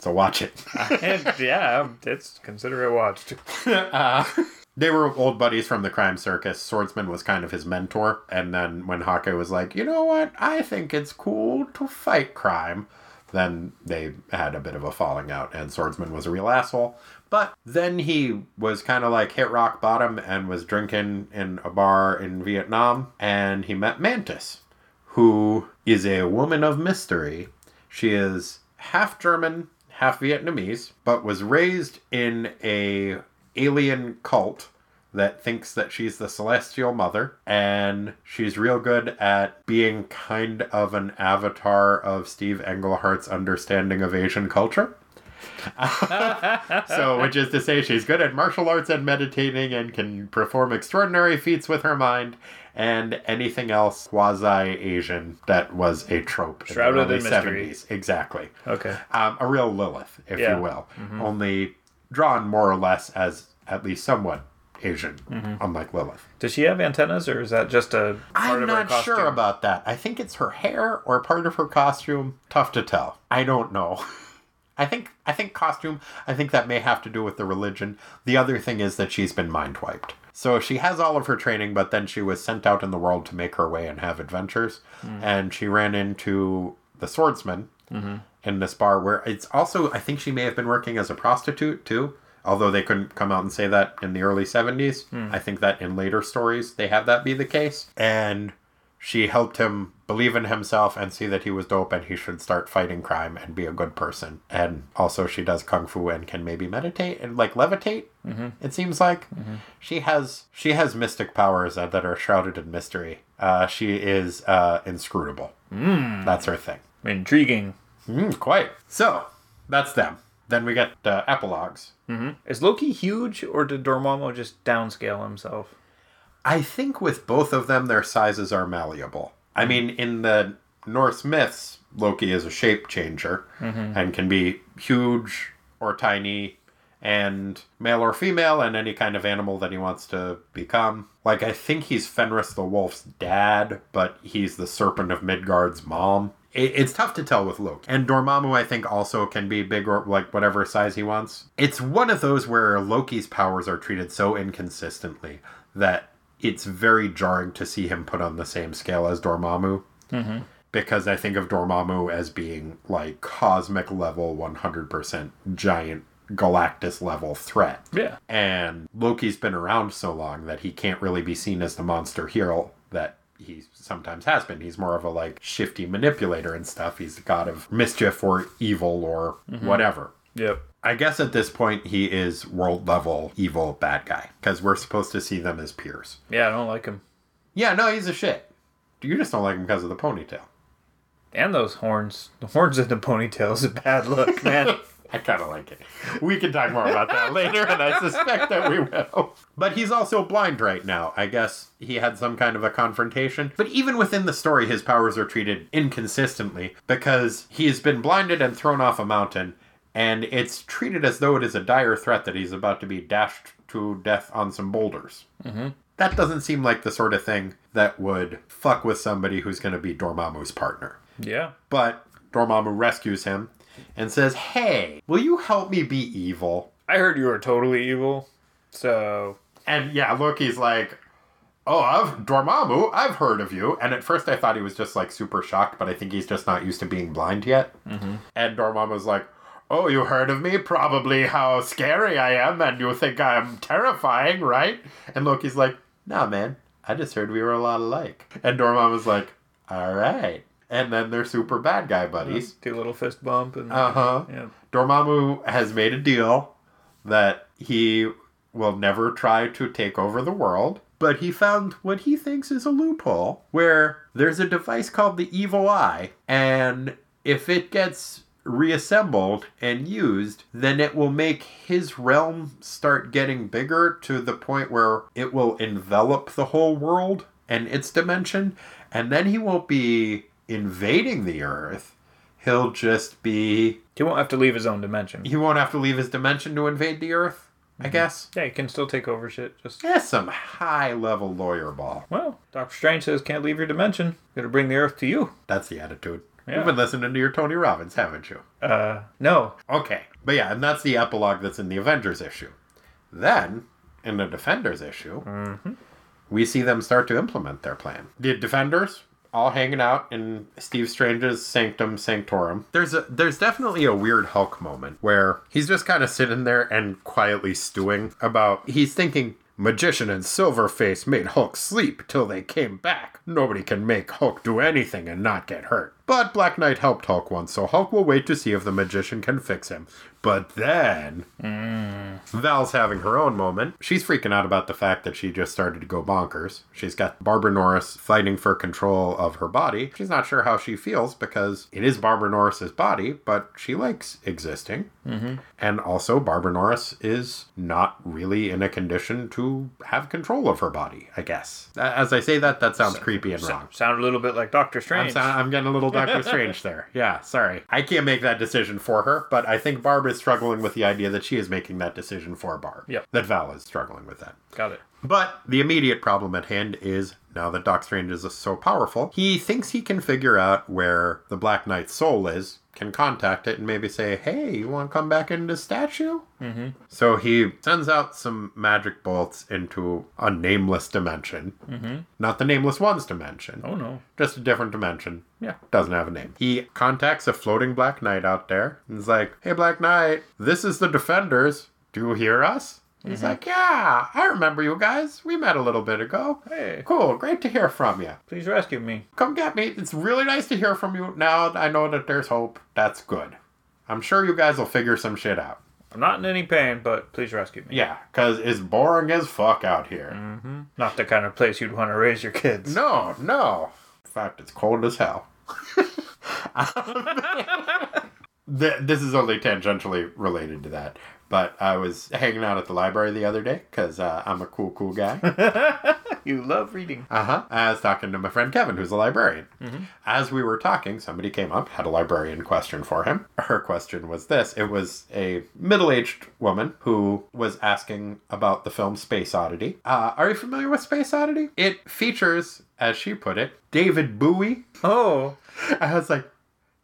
So watch it. and yeah, it's consider it watched. they were old buddies from the crime circus. Swordsman was kind of his mentor. And then when Hawkeye was like, you know what? I think it's cool to fight crime. Then they had a bit of a falling out, and Swordsman was a real asshole. But then he was kind of like hit rock bottom and was drinking in a bar in Vietnam, and he met Mantis, who is a woman of mystery. She is half German, half Vietnamese, but was raised in a alien cult that thinks that she's the celestial mother and she's real good at being kind of an avatar of Steve Englehart's understanding of Asian culture. so, which is to say, she's good at martial arts and meditating and can perform extraordinary feats with her mind and anything else quasi Asian that was a trope Shrouded in the in early mystery. 70s. Exactly. Okay. Um, a real Lilith, if Yeah. you will. Only drawn more or less as at least somewhat Asian, unlike Lilith. Does she have antennas, or is that just a part I'm of her not sure about that. I think it's her hair or part of her costume. Tough to tell. I don't know. I think I think costume. I think that may have to do with the religion. The other thing is that she's been mind wiped. So she has all of her training, but then she was sent out in the world to make her way and have adventures. Mm. And she ran into the swordsman mm-hmm. in this bar where it's also I think she may have been working as a prostitute too. Although they couldn't come out and say that in the early 70s. Hmm. I think that in later stories they have that be the case. And she helped him believe in himself and see that he was dope and he should start fighting crime and be a good person. And also, she does kung fu and can maybe meditate and like levitate. Mm-hmm. It seems like she has she has mystic powers that that are shrouded in mystery. Uh, she is uh, inscrutable. Mm. That's her thing. Intriguing. Mm, quite. So that's them. Then we get uh, epilogues. Is Loki huge, or did Dormammu just downscale himself? I think with both of them, their sizes are malleable. I mean, in the Norse myths, Loki is a shape changer mm-hmm. and can be huge or tiny and male or female and any kind of animal that he wants to become. Like, I think he's Fenris the Wolf's dad, but he's the Serpent of Midgard's mom it, it's tough to tell with Loki. And Dormammu, I think, also can be big or like whatever size he wants. It's one of those where Loki's powers are treated so inconsistently that it's very jarring to see him put on the same scale as Dormammu. Mm-hmm. Because I think of Dormammu as being like cosmic level, 100% giant Galactus level threat. Yeah. And Loki's been around so long that he can't really be seen as the monster hero that he sometimes has been. He's more of a like shifty manipulator and stuff. He's the god of mischief or evil or mm-hmm. whatever. Yep. I guess at this point he is world level evil bad guy because we're supposed to see them as peers. Yeah, I don't like him. Yeah, no, he's a shit. You just don't like him because of the ponytail. And those horns. The horns and the ponytail is a bad look, man. I kind of like it. We can talk more about that later, and I suspect that we will. But he's also blind right now. I guess he had some kind of a confrontation. But even within the story, his powers are treated inconsistently because he has been blinded and thrown off a mountain, and it's treated as though it is a dire threat that he's about to be dashed to death on some boulders. Mm-hmm. That doesn't seem like the sort of thing that would fuck with somebody who's going to be Dormammu's partner. yeah. But Dormammu rescues him and says, Hey, will you help me be evil? I heard you were totally evil. So And yeah, Loki's like, Oh, I've Dormammu, I've heard of you. And at first I thought he was just like super shocked, but I think he's just not used to being blind yet. Mm-hmm. And Dormammu's like, Oh, you heard of me? Probably how scary I am, and you think I'm terrifying, right? And Loki's like, Nah, man, I just heard we were a lot alike. And Dormammu's like, All right. And then they're super bad guy buddies. do a little fist bump and Uh huh. yeah. Dormammu has made a deal that he will never try to take over the world, but he found what he thinks is a loophole where there's a device called the Evil Eye, and if it gets reassembled and used, then it will make his realm start getting bigger to the point where it will envelop the whole world and its dimension, and then he won't be invading the earth. He'll just be He won't have to leave his own dimension. he won't have to leave his dimension to invade the Earth, I mm-hmm. guess. Yeah, he can still take over shit. Just That's some high level lawyer ball. well, Doctor Strange says can't leave your dimension. Gonna bring the Earth to you. That's the attitude. Yeah. You've been listening to your Tony Robbins, haven't you? Uh, no. Okay. But yeah, and that's the epilogue that's in the Avengers issue. Then, in the Defenders issue, we see them start to implement their plan. The Defenders all hanging out in Steve Strange's Sanctum Sanctorum. There's a there's definitely a weird Hulk moment where he's just kind of sitting there and quietly stewing about he's thinking Magician and Silverface made Hulk sleep till they came back. Nobody can make Hulk do anything and not get hurt. But Black Knight helped Hulk once, so Hulk will wait to see if the magician can fix him. But then Val's having her own moment. She's freaking out about the fact that she just started to go bonkers. She's got Barbara Norris fighting for control of her body. She's not sure how she feels because it is Barbara Norris's body, but she likes existing. Mm-hmm. And also, Barbara Norris is not really in a condition to have control of her body, I guess. As I say that, that sounds creepy and wrong. Sound a little bit like Doctor I'm, Strange. I'm getting a little Doctor Strange there. Yeah, sorry. I can't make that decision for her, but I think Barb is struggling with the idea that she is making that decision for Barb. Yep. That Val is struggling with that. Got it. But the immediate problem at hand is now that Doc Strange is so powerful, he thinks he can figure out where the Black Knight's soul is, can contact it, and maybe say, hey, you want to come back into statue? Mm-hmm. So he sends out some magic bolts into a nameless dimension. Mm-hmm. Not the Nameless One's dimension. Oh no. Just a different dimension. Yeah. Doesn't have a name. He contacts a floating Black Knight out there and is like, Hey, Black Knight, this is the Defenders. Do you hear us? He's uh-huh. like, Yeah, I remember you guys. We met a little bit ago. Hey, Cool, great to hear from you. please rescue me. Come get me. It's really nice to hear from you. Now I know that there's hope. That's good. I'm sure you guys will figure some shit out. I'm not in any pain, but please rescue me. Yeah, because it's boring as fuck out here. Mm-hmm. Not the kind of place you'd want to raise your kids. No, no. In fact, it's cold as hell. This is only tangentially related to that. But I was hanging out at the library the other day because uh, I'm a cool, cool guy. You love reading. Uh huh. I was talking to my friend Kevin, who's a librarian. As we were talking, somebody came up, had a librarian question for him. Her question was this it was a middle aged woman who was asking about the film Space Oddity. Uh, are you familiar with Space Oddity? It features, as she put it, David Bowie. Oh, I was like,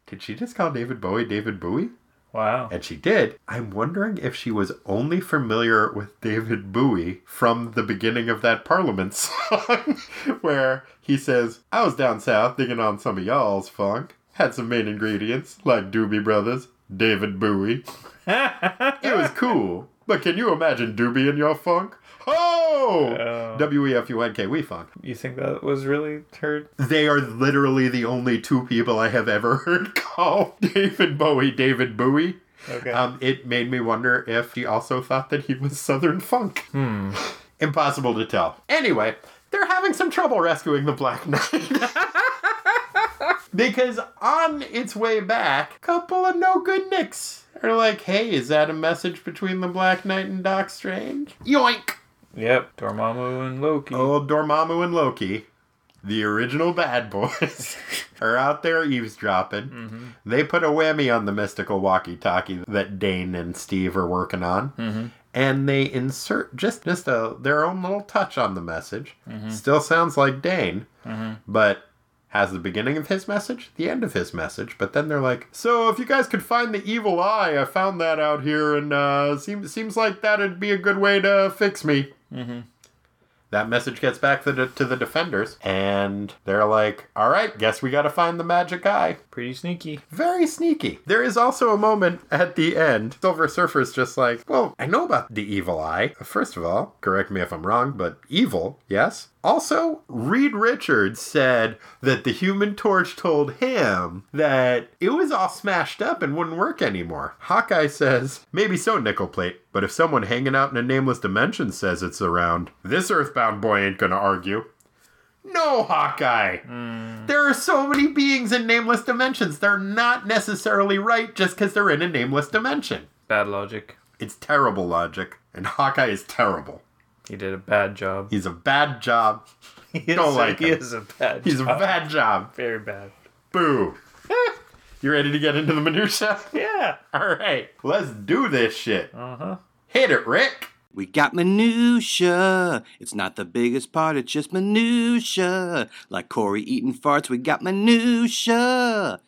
Did she just call David Bowie David Bowie? Wow. And she did. I'm wondering if she was only familiar with David Bowie from the beginning of that Parliament song, where he says, I was down south digging on some of y'all's funk. Had some main ingredients, like Doobie Brothers, David Bowie. it was cool. But can you imagine Doobie in your funk? Oh! Oh. W E F U N K, we funk. You think that was really her? They are literally the only two people I have ever heard call David Bowie David Bowie. Okay. Um, it made me wonder if he also thought that he was Southern funk. Hmm. Impossible to tell. Anyway, they're having some trouble rescuing the Black Knight. because on its way back, a couple of no good nicks are like, hey, is that a message between the Black Knight and Doc Strange? Yoink! Yep. Dormammu and Loki. Old Dormammu and Loki, the original bad boys, are out there eavesdropping. Mm-hmm. They put a whammy on the mystical walkie-talkie that Dane and Steve are working on, mm-hmm. and they insert just just a their own little touch on the message. Mm-hmm. Still sounds like Dane, but has the beginning of his message, the end of his message, but then they're like, "So if you guys could find the evil eye, I found that out here, and uh, seems seems like that'd be a good way to fix me." That message gets back to the, to the defenders, and they're like, all right, guess we gotta find the magic eye. Pretty sneaky. Very sneaky. There is also a moment at the end. Silver Surfer's just like, well, I know about the evil eye. First of all, correct me if I'm wrong, but evil, yes? Also, Reed Richards said that the Human Torch told him that it was all smashed up and wouldn't work anymore. Hawkeye says, maybe so, Nickel Plate, but if someone hanging out in a nameless dimension says it's around, this Earthbound boy ain't gonna argue. No, Hawkeye! Hmm. There are so many beings in nameless dimensions. They're not necessarily right just because they're in a nameless dimension. Bad logic. It's terrible logic, and Hawkeye is terrible. He did a bad job. He's a bad job. He is, Don't like he him. is a bad. He's a bad job. Very bad. Boo. you ready to get into the minutia? Yeah. All right, let's do this shit. Uh huh. Hit it, Rick. We got minutia. It's not the biggest part, it's just minutia. Like Corey eating farts, we got minutia.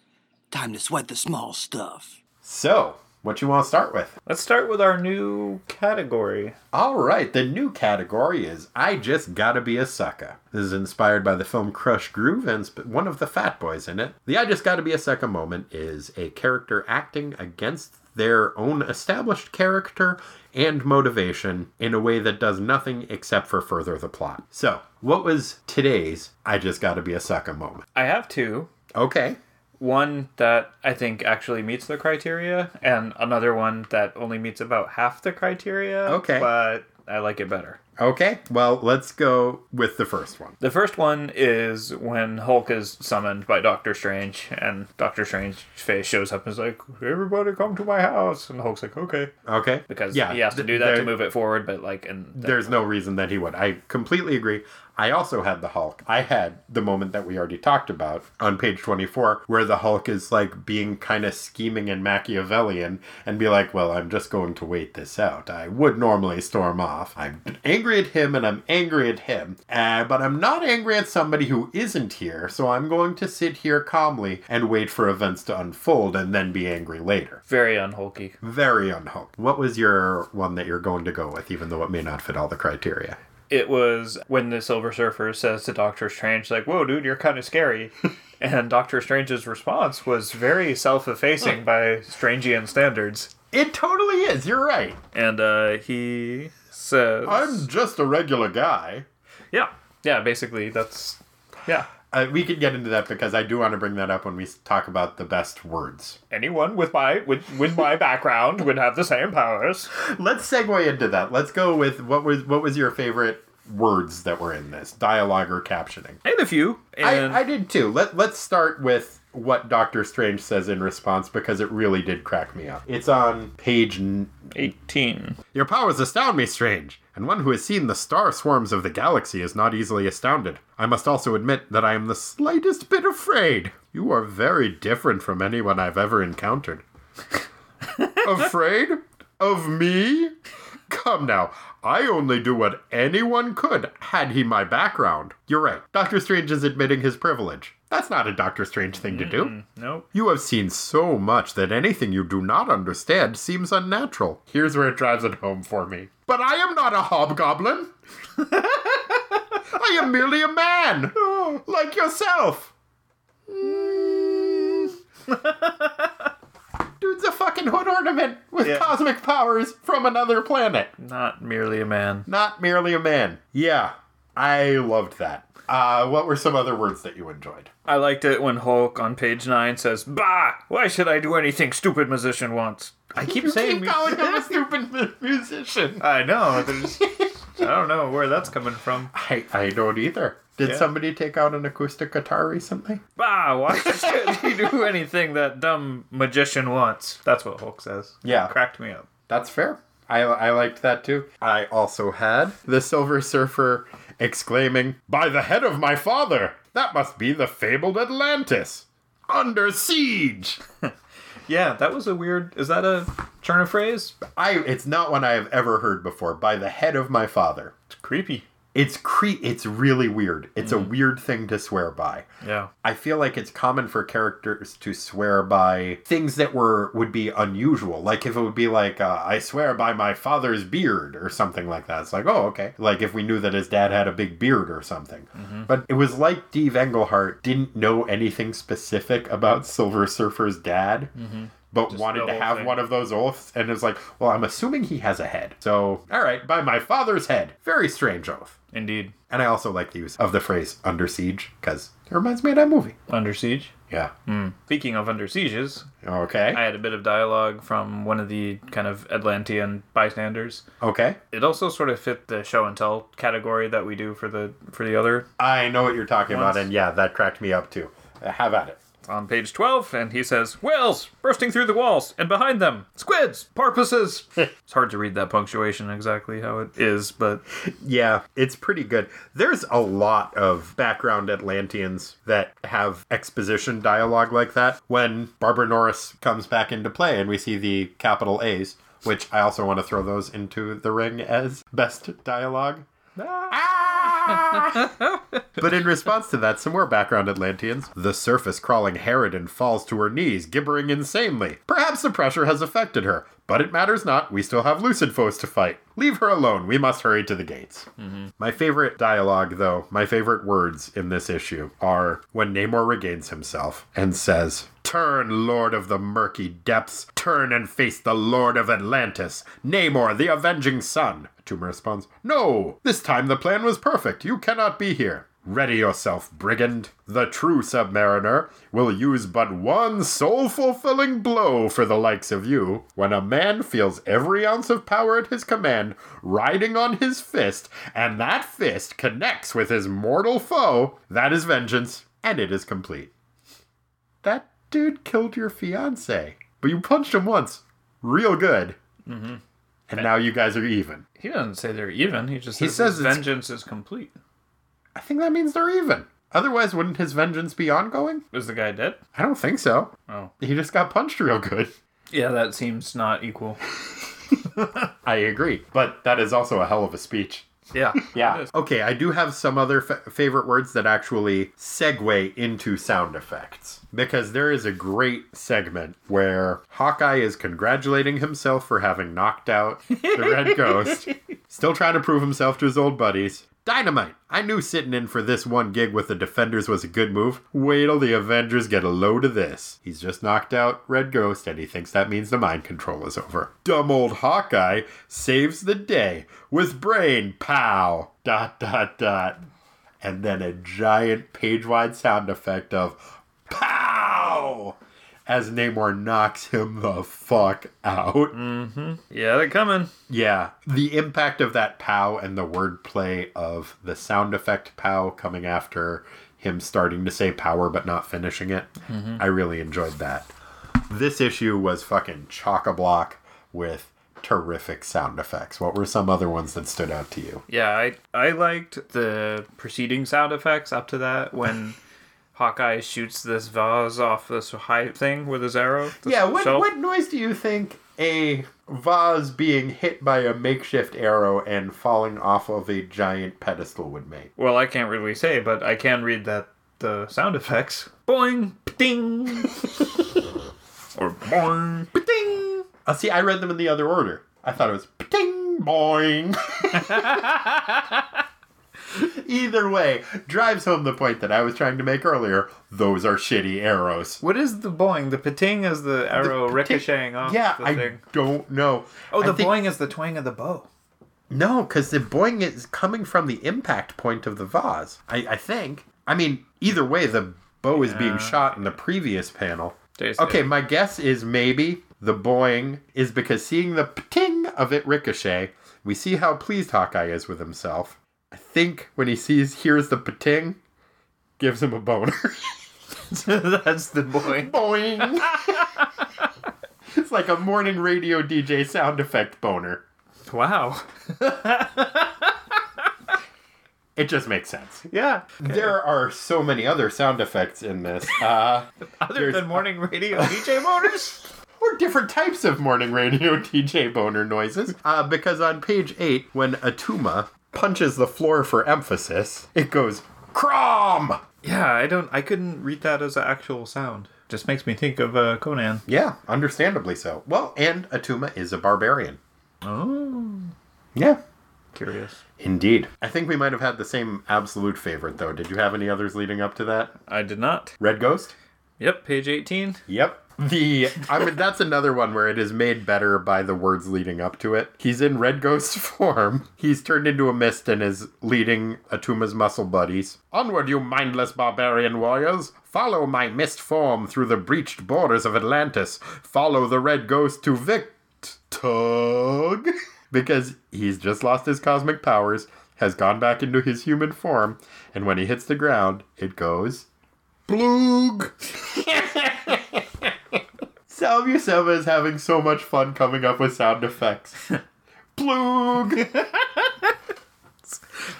Time to sweat the small stuff. So, what you want to start with? Let's start with our new category. All right, the new category is I Just Gotta Be a Sucker. This is inspired by the film Krush Groove and sp- one of the fat boys in it. The I Just Gotta Be a Sucker moment is a character acting against their own established character and motivation in a way that does nothing except for further the plot. So, what was today's I Just Gotta Be a Sucker moment? I have two. Okay. One that I think actually meets the criteria, and another one that only meets about half the criteria. Okay. But I like it better. Okay, well, let's go with the first one. The first one is when Hulk is summoned by Doctor Strange, and Doctor Strange's face shows up and is like, "Everybody come to my house," and Hulk's like, "Okay," Okay. because Yeah, he has to do that to move it forward. But like, and There's no reason that he would. I completely agree. I also had the Hulk. I had the moment that we already talked about on page 24, where the Hulk is like being kind of scheming and Machiavellian and be like, well, I'm just going to wait this out. I would normally storm off. I'm angry at him and I'm angry at him, uh, but I'm not angry at somebody who isn't here, so I'm going to sit here calmly and wait for events to unfold and then be angry later. very unhulky. Very unhulk. What was your one that you're going to go with, even though it may not fit all the criteria? It was when the Silver Surfer says to Doctor Strange, like, "Whoa, dude, you're kind of scary," and Doctor Strange's response was very self-effacing by Strangian standards, It totally is. You're right. and uh, he says, I'm just a regular guy. "Yeah, yeah, basically that's yeah." Uh, we could get into that because I do want to bring that up when we talk about the best words. Anyone with my with, with my background would have the same powers. Let's segue into that. Let's go with what was what was your favorite words that were in this dialogue or captioning? Had a few, and I, I did too. Let Let's start with what Doctor Strange says in response because it really did crack me up. It's on page. N- 18. Your powers astound me, Strange, and one who has seen the star swarms of the galaxy is not easily astounded. I must also admit that I am the slightest bit afraid. You are very different from anyone I've ever encountered. afraid? Of me? Come now, I only do what anyone could had he my background. You're right. Doctor Strange is admitting his privilege. That's not a Doctor Strange thing to do. Nope. You have seen so much that anything you do not understand seems unnatural. Here's where it drives it home for me. But I am not a hobgoblin. I am merely a man, like yourself. Mm. Dude's a fucking hood ornament with Yeah. cosmic powers from another planet. Not merely a man. Not merely a man. Yeah, I loved that. Uh, what were some other words that you enjoyed? I liked it when Hulk on page nine says, Bah! Why should I do anything stupid musician wants? I keep saying Keep calling him a stupid musician. I know. There's, I don't know where that's coming from. I, I don't either. Did Yeah. somebody take out an acoustic guitar recently? Bah! Why should he do anything that dumb magician wants? That's what Hulk says. Yeah. Cracked me up. That's fair. I, I liked that too. I also had the Silver Surfer exclaiming, By the head of my father! That must be the fabled Atlantis! Under siege! Yeah, that was a weird. Is that a turn of phrase? I it's not one I have ever heard before. By the head of my father. It's creepy. It's cre- it's really weird. It's a weird thing to swear by. Yeah. I feel like it's common for characters to swear by things that were would be unusual. Like if it would be like, uh, "I swear by my father's beard" or something like that. It's like, oh, okay. Like if we knew that his dad had a big beard or something. But it was like Steve Englehart didn't know anything specific about Silver Surfer's dad. But wanted to have thing. one of those oaths, and it's like, well, I'm assuming he has a head. So, all right, by my father's head. Very strange oath. Indeed. And I also like the use of the phrase "under siege" because it reminds me of that movie. Under siege. Yeah. Hmm. Speaking of under sieges, Okay. I had a bit of dialogue from one of the kind of Atlantean bystanders. okay. It also sort of fit the show and tell category that we do for the for the other. I know what you're talking Once. about, and yeah, that cracked me up too. Have at it. It's on page twelve, and he says, "Whales bursting through the walls, and behind them, squids, porpoises." it's hard to read that punctuation exactly how it is, but Yeah, it's pretty good. There's a lot of background Atlanteans that have exposition dialogue like that. When Barbara Norris comes back into play, and we see the capital A's, which I also want to throw those into the ring as best dialogue. Ah. Ah! but in response to that, some more background Atlanteans. The surface crawling Harridan falls to her knees, gibbering insanely. Perhaps the pressure has affected her, but it matters not. We still have lucid foes to fight. Leave her alone. We must hurry to the gates. Mm-hmm. My favorite dialogue, though, my favorite words in this issue are when Namor regains himself and says, Turn, Lord of the murky depths, turn and face the Lord of Atlantis, Namor, the avenging son. Tuma responds, No, this time the plan was perfect. You cannot be here. Ready yourself, brigand. The true submariner will use but one soul fulfilling blow for the likes of you. When a man feels every ounce of power at his command riding on his fist, and that fist connects with his mortal foe, that is vengeance, and it is complete. That dude killed your fiance, but you punched him once. Real good. Mm-hmm. And now you guys are even. he doesn't say they're even. He just He says, says his vengeance is complete. I think that means they're even. Otherwise, wouldn't his vengeance be ongoing? Is the guy dead? I don't think so. Oh, He just got punched real good. yeah, that seems not equal. I agree. But that is also a hell of a speech. Yeah, is. Okay, I do have some other fa- favorite words that actually segue into sound effects. Because there is a great segment where Hawkeye is congratulating himself for having knocked out the Red Ghost, still trying to prove himself to his old buddies. Dynamite! I knew sitting in for this one gig with the Defenders was a good move. Wait till the Avengers get a load of this. He's just knocked out Red Ghost and he thinks that means the mind control is over. Dumb old Hawkeye saves the day with brain pow! Dot dot dot. And then a giant page wide sound effect of pow! As Namor knocks him the fuck out. Mm-hmm. Yeah, they're coming. Yeah, the impact of that pow and the wordplay of the sound effect pow coming after him starting to say power but not finishing it. Mm-hmm. I really enjoyed that. This issue was fucking chock a block with terrific sound effects. What were some other ones that stood out to you? Yeah, I I liked the preceding sound effects up to that when Hawkeye shoots this vase off this high thing with his arrow. Yeah, what shelf. what noise do you think a vase being hit by a makeshift arrow and falling off of a giant pedestal would make. Well, I can't really say, but I can read that the sound effects. Boing, ding, or boing, ding. Uh, see, I read them in the other order. I thought it was ding boing. Either way, drives home the point that I was trying to make earlier. Those are shitty arrows. What is the boing? The pating is the arrow The ricocheting off Yeah, the I thing. don't know. Oh, I the think- boing is the twang of the bow. No, because the boing is coming from the impact point of the vase. I, I think. I mean, either way, the bow is being shot in the previous panel. Taste Okay, my guess is maybe the boing is because seeing the ting of it ricochet, we see how pleased Hawkeye is with himself. I think when he sees hears the pating, gives him a boner. That's the boing. boing. it's like a morning radio DJ sound effect boner. Wow. It just makes sense. Yeah. There are so many other sound effects in this. Uh, Other than morning radio DJ boners? or different types of morning radio DJ boner noises. Uh, because on page 8, when Attuma punches the floor for emphasis, it goes, Crom! Yeah, I don't. I couldn't read that as an actual sound. Just makes me think of uh, Conan. Yeah, understandably so. Well, and Attuma is a barbarian. Oh, Yeah. curious. Indeed. I think we might have had the same absolute favorite, though. Did you have any others leading up to that? I did not. Red Ghost? Yep, page eighteen. Yep. The I mean that's another one where it is made better by the words leading up to it. He's in Red Ghost form. He's turned into a mist and is leading Attuma's muscle buddies. Onward, you mindless barbarian warriors! Follow my mist form through the breached borders of Atlantis. Follow the Red Ghost to Victug. because he's just lost his cosmic powers, has gone back into his human form, and when he hits the ground, it goes Bloog! Seba is having so much fun coming up with sound effects. Bloog!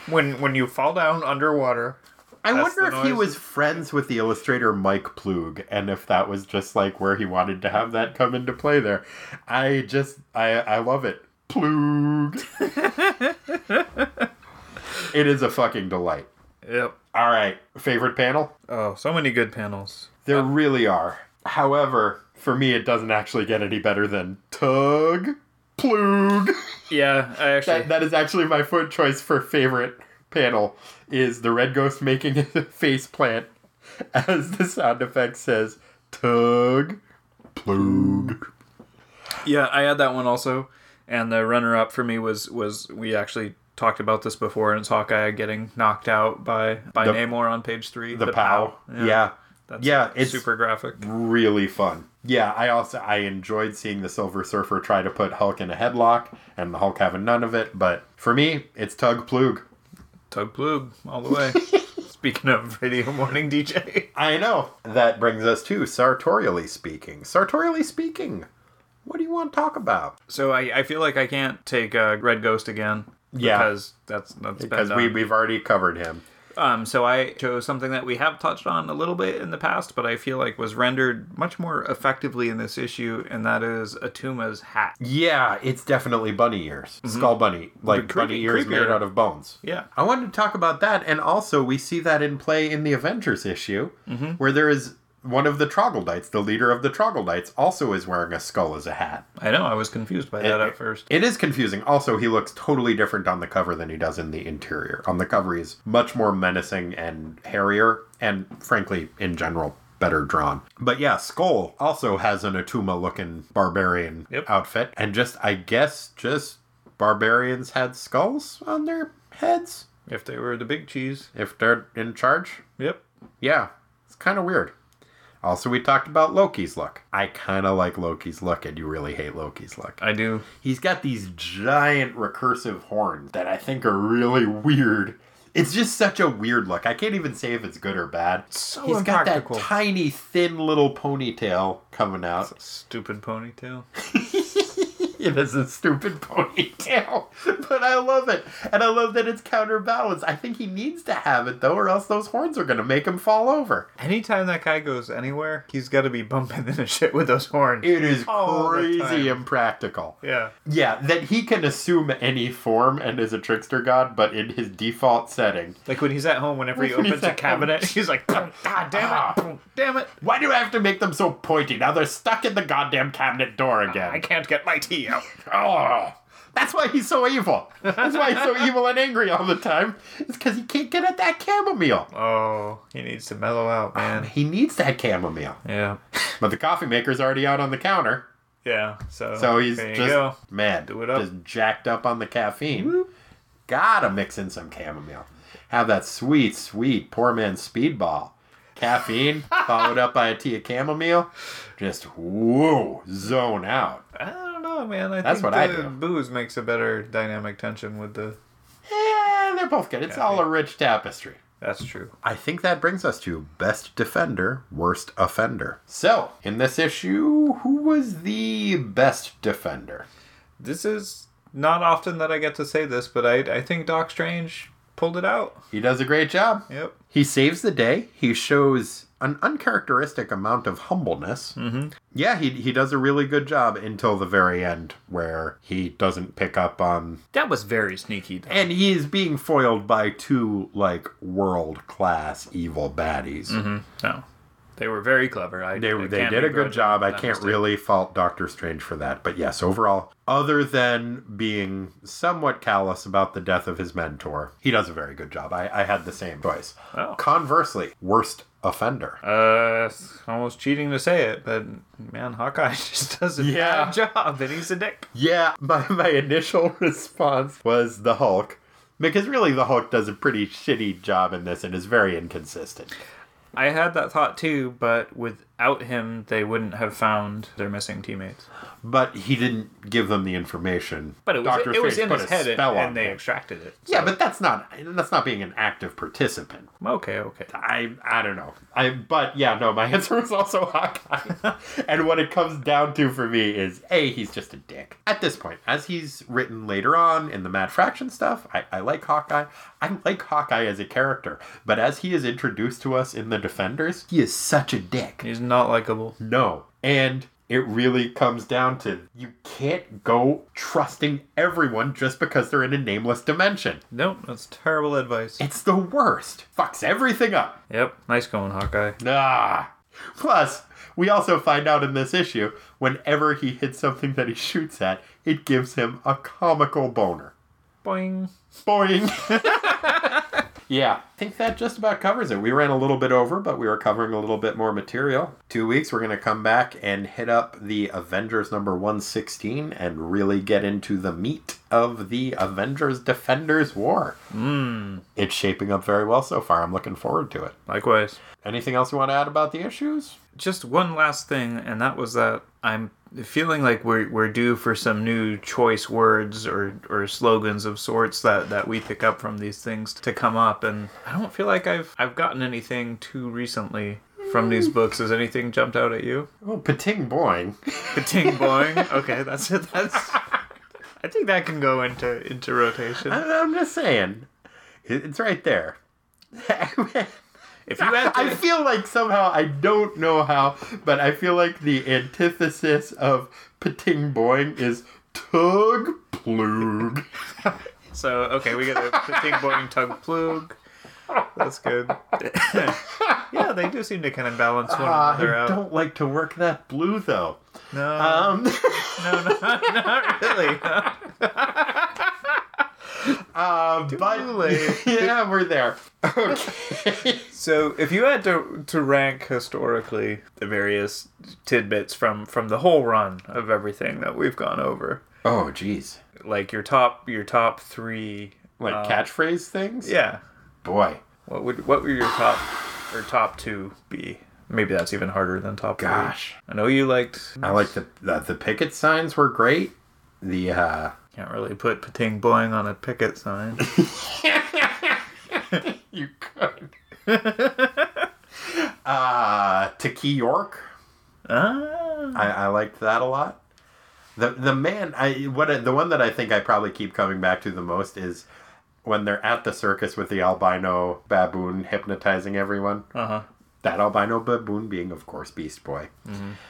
When when you fall down underwater. I That's wonder the if he noise. was friends with the illustrator Mike Ploog and if that was just like where he wanted to have that come into play there. I just I I love it. Plug. it is a fucking delight. Yep. All right, favorite panel? Oh, so many good panels. There uh, really are. However, for me it doesn't actually get any better than Tug Plug. Yeah, I actually. That, that is actually my foot choice for favorite panel is the red ghost making a face plant as the sound effect says tug plug Yeah, I had that one also, and the runner-up for me was was we actually talked about this before, and it's Hawkeye getting knocked out by by The- Namor on page three. the, pow yeah, that's yeah it's super graphic. really fun yeah i also i enjoyed seeing the silver surfer try to put hulk in a headlock and the hulk having none of it but for me it's tug plug Tug plug all the way. Speaking of radio morning DJ, i know that brings us to sartorially speaking sartorially speaking what do you want to talk about so I, I feel like I can't take uh, Red Ghost again. Yeah. because that's that's because we, we've already covered him Um, so I chose something that we have touched on a little bit in the past, but I feel like was rendered much more effectively in this issue, and that is Attuma's hat. Yeah, it's definitely bunny ears. Skull bunny. Like creepy- bunny ears creepier. made out of bones. Yeah. I wanted to talk about that, and also we see that in play in the Avengers issue, where there is one of the troglodytes, the leader of the troglodytes, also is wearing a skull as a hat. I know I was confused by that It- at first. It is confusing. Also, he looks totally different on the cover than he does in the interior. On the cover, he's much more menacing and hairier, and frankly, in general, better drawn. But yeah, Skull also has an Attuma looking barbarian Yep. outfit. And just, I guess, just barbarians had skulls on their heads If they were the big cheese. if they're in charge. Yep. Yeah, it's kind of weird. Also, we talked about Loki's look. I kind of like Loki's look, and you really hate Loki's look. I do. He's got these giant recursive horns that I think are really weird. It's just such a weird look. I can't even say if it's good or bad. So He's got that tiny, thin little ponytail coming out. Stupid ponytail. It is a stupid ponytail, but I love it. And I love that it's counterbalanced. I think he needs to have it, though, or else those horns are going to make him fall over. Anytime that guy goes anywhere, he's got to be bumping into shit with those horns. It is All crazy impractical. yeah. Yeah, that he can assume any form and is a trickster god, but in his default setting. Like when he's at home, whenever he opens a cabinet, he's like, God damn it, ah. damn it. Why do I have to make them so pointy? Now they're stuck in the goddamn cabinet door again. I can't get my tea Oh, that's why he's so evil. That's why he's so evil and angry all the time. It's because he can't get at that chamomile. Oh, he needs to mellow out, um, man. He needs that chamomile. Yeah. But the coffee maker's already out on the counter. Yeah. So, So he's just go. mad. Do it up. Just jacked up on the caffeine. Gotta mix in some chamomile. Have that sweet, sweet poor man's speedball. Caffeine followed up by a tea of chamomile. Just whoa, zone out. Don't know, man. I That's think what I the do. booze makes a better dynamic tension with the. Yeah, they're both good. It's all a rich tapestry. That's true. I think that brings us to best defender, worst offender. So, in this issue, who was the best defender? This is not often that I get to say this, but I I think Doc Strange pulled it out. He does a great job. Yep. He saves the day. He shows an uncharacteristic amount of humbleness. Mm-hmm. Yeah, he, he does a really good job until the very end, where he doesn't pick up on. That was very sneaky. Though. And he is being foiled by two, like, world class evil baddies. No, they were very clever. I, They, I they did a good job. I can't mistake. really fault Doctor Strange for that. But yes, overall, other than being somewhat callous about the death of his mentor, he does a very good job. I, I had the same choice. Oh. Conversely, worst offender. Uh, it's almost cheating to say it, but man, Hawkeye just does a Yeah. bad job, and he's a dick. Yeah, my, my initial response was the Hulk. Because really, the Hulk does a pretty shitty job in this and is very inconsistent. I had that thought too, but without him, they wouldn't have found their missing teammates. But he didn't give them the information. But it was Doctor it was in his head, and, and they him. extracted it. Yeah, but that's not that's not being an active participant. Okay, okay. I I don't know. I but yeah, no, my answer was also Hawkeye. and what it comes down to for me is A, he's just a dick. At this point, as he's written later on in the Matt Fraction stuff, I, I like Hawkeye. I like Hawkeye as a character, but as he is introduced to us in the Defenders, he is such a dick. He's not likable. No. And it really comes down to you can't go trusting everyone just because they're in a nameless dimension. Nope, that's terrible advice. It's the worst. Fucks everything up. Yep, nice going, Hawkeye. Nah. Plus, we also find out in this issue, whenever he hits something that he shoots at, it gives him a comical boner. Boing. Boing. yeah, I think that just about covers it. We ran a little bit over, but we were covering a little bit more material. Two weeks, we're going to come back and hit up the Avengers number 116 and really get into the meat of the Avengers Defenders War. Mm. It's shaping up very well so far. I'm looking forward to it. Likewise. Anything else you want to add about the issues? Just one last thing, and that was that I'm feeling like we're we're due for some new choice words or, or slogans of sorts that, that we pick up from these things to come up, and I don't feel like I've I've gotten anything too recently from these mm. books. Has anything jumped out at you? Oh, pating boing. Ting boing. Okay, that's it. That's. I think that can go into into rotation. I- I'm just saying. It's right there. If you had I feel like somehow I don't know how, but I feel like the antithesis of pating boing is tug plug. so okay, we get a ting boing tug plug. That's good. yeah, they do seem to kind of balance one Uh, another I out. I don't like to work that blue though. No, Um, no, no, not really. uh, but yeah, we're there. Okay. So, if you had to to rank historically the various tidbits from from the whole run of everything that we've gone over, oh, jeez. like your top your top three, Like uh, catchphrase things. yeah, Boy. what would what would your top or top two be? Maybe that's even harder than top three. Gosh. I know you liked. I like the, the the picket signs were great. The uh Can't really put pating boing on a picket sign. you could. uh to Key York. ah, I, I liked that a lot. The the man I what the one that I think I probably keep coming back to the most is when they're at the circus with the albino baboon hypnotizing everyone. Uh huh. That albino baboon being, of course, Beast Boy.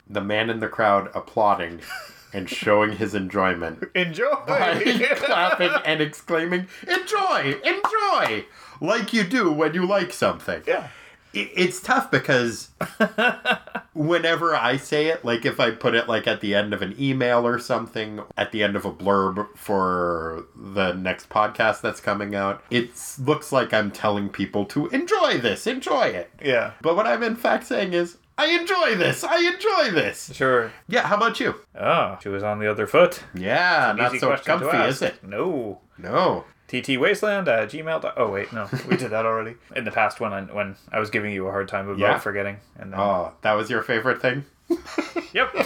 The man in the crowd applauding and showing his enjoyment Enjoy. by clapping and exclaiming, "Enjoy! Enjoy!" Like you do when you like something. Yeah. It's tough because whenever I say it, like if I put it like at the end of an email or something, at the end of a blurb for the next podcast that's coming out, it looks like I'm telling people to enjoy this, enjoy it. Yeah. But what I'm in fact saying is, I enjoy this, I enjoy this. Sure. Yeah, how about you? Oh, she was on the other foot. Yeah, not so comfy, is it? No. No. ttwasteland at gmail. dot- Oh wait, no, we did that already in the past when I when I was giving you a hard time about Yeah? forgetting. And then, Oh, that was your favorite thing? yep.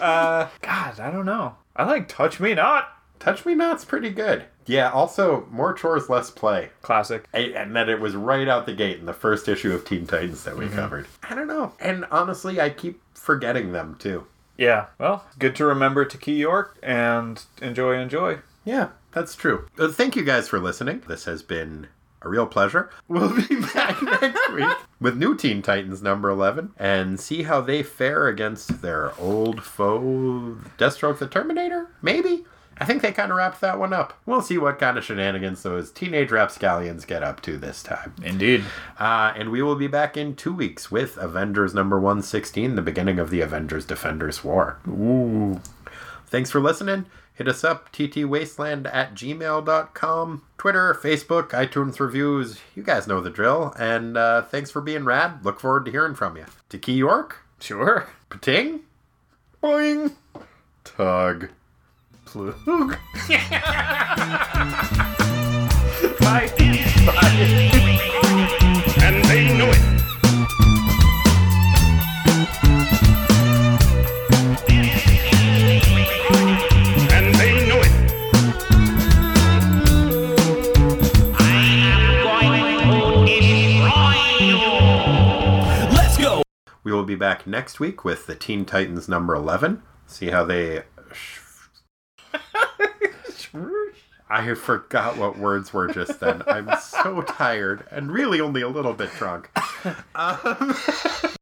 uh, God, I don't know. I like touch me not. Touch Me Not's pretty good. Yeah, also, more chores, less play. Classic. I- and that it was right out the gate in the first issue of Teen Titans that we covered. I don't know. And honestly, I keep forgetting them too. Yeah. Well, good to remember to Key York and enjoy, enjoy. Yeah, that's true. Uh, thank you guys for listening. This has been a real pleasure. We'll be back next week with new Teen Titans number 11 and see how they fare against their old foe, Deathstroke the Terminator? Maybe? I think they kind of wrapped that one up. We'll see what kind of shenanigans those teenage rapscallions get up to this time. Indeed. Uh, and we will be back in two weeks with Avengers number 116, the beginning of the Avengers Defenders War. Ooh. Thanks for listening. Hit us up, ttwasteland at gmail.com, Twitter, Facebook, iTunes reviews. You guys know the drill. And uh, thanks for being rad. Look forward to hearing from you. To Key York, Sure. Pating, Boing, Tug. Plug. Bye. And they know it. And they know it. Let's go! We will be back next week with the Teen Titans number 11. See how they. I forgot what words were just then. I'm so tired and really only a little bit drunk. Um,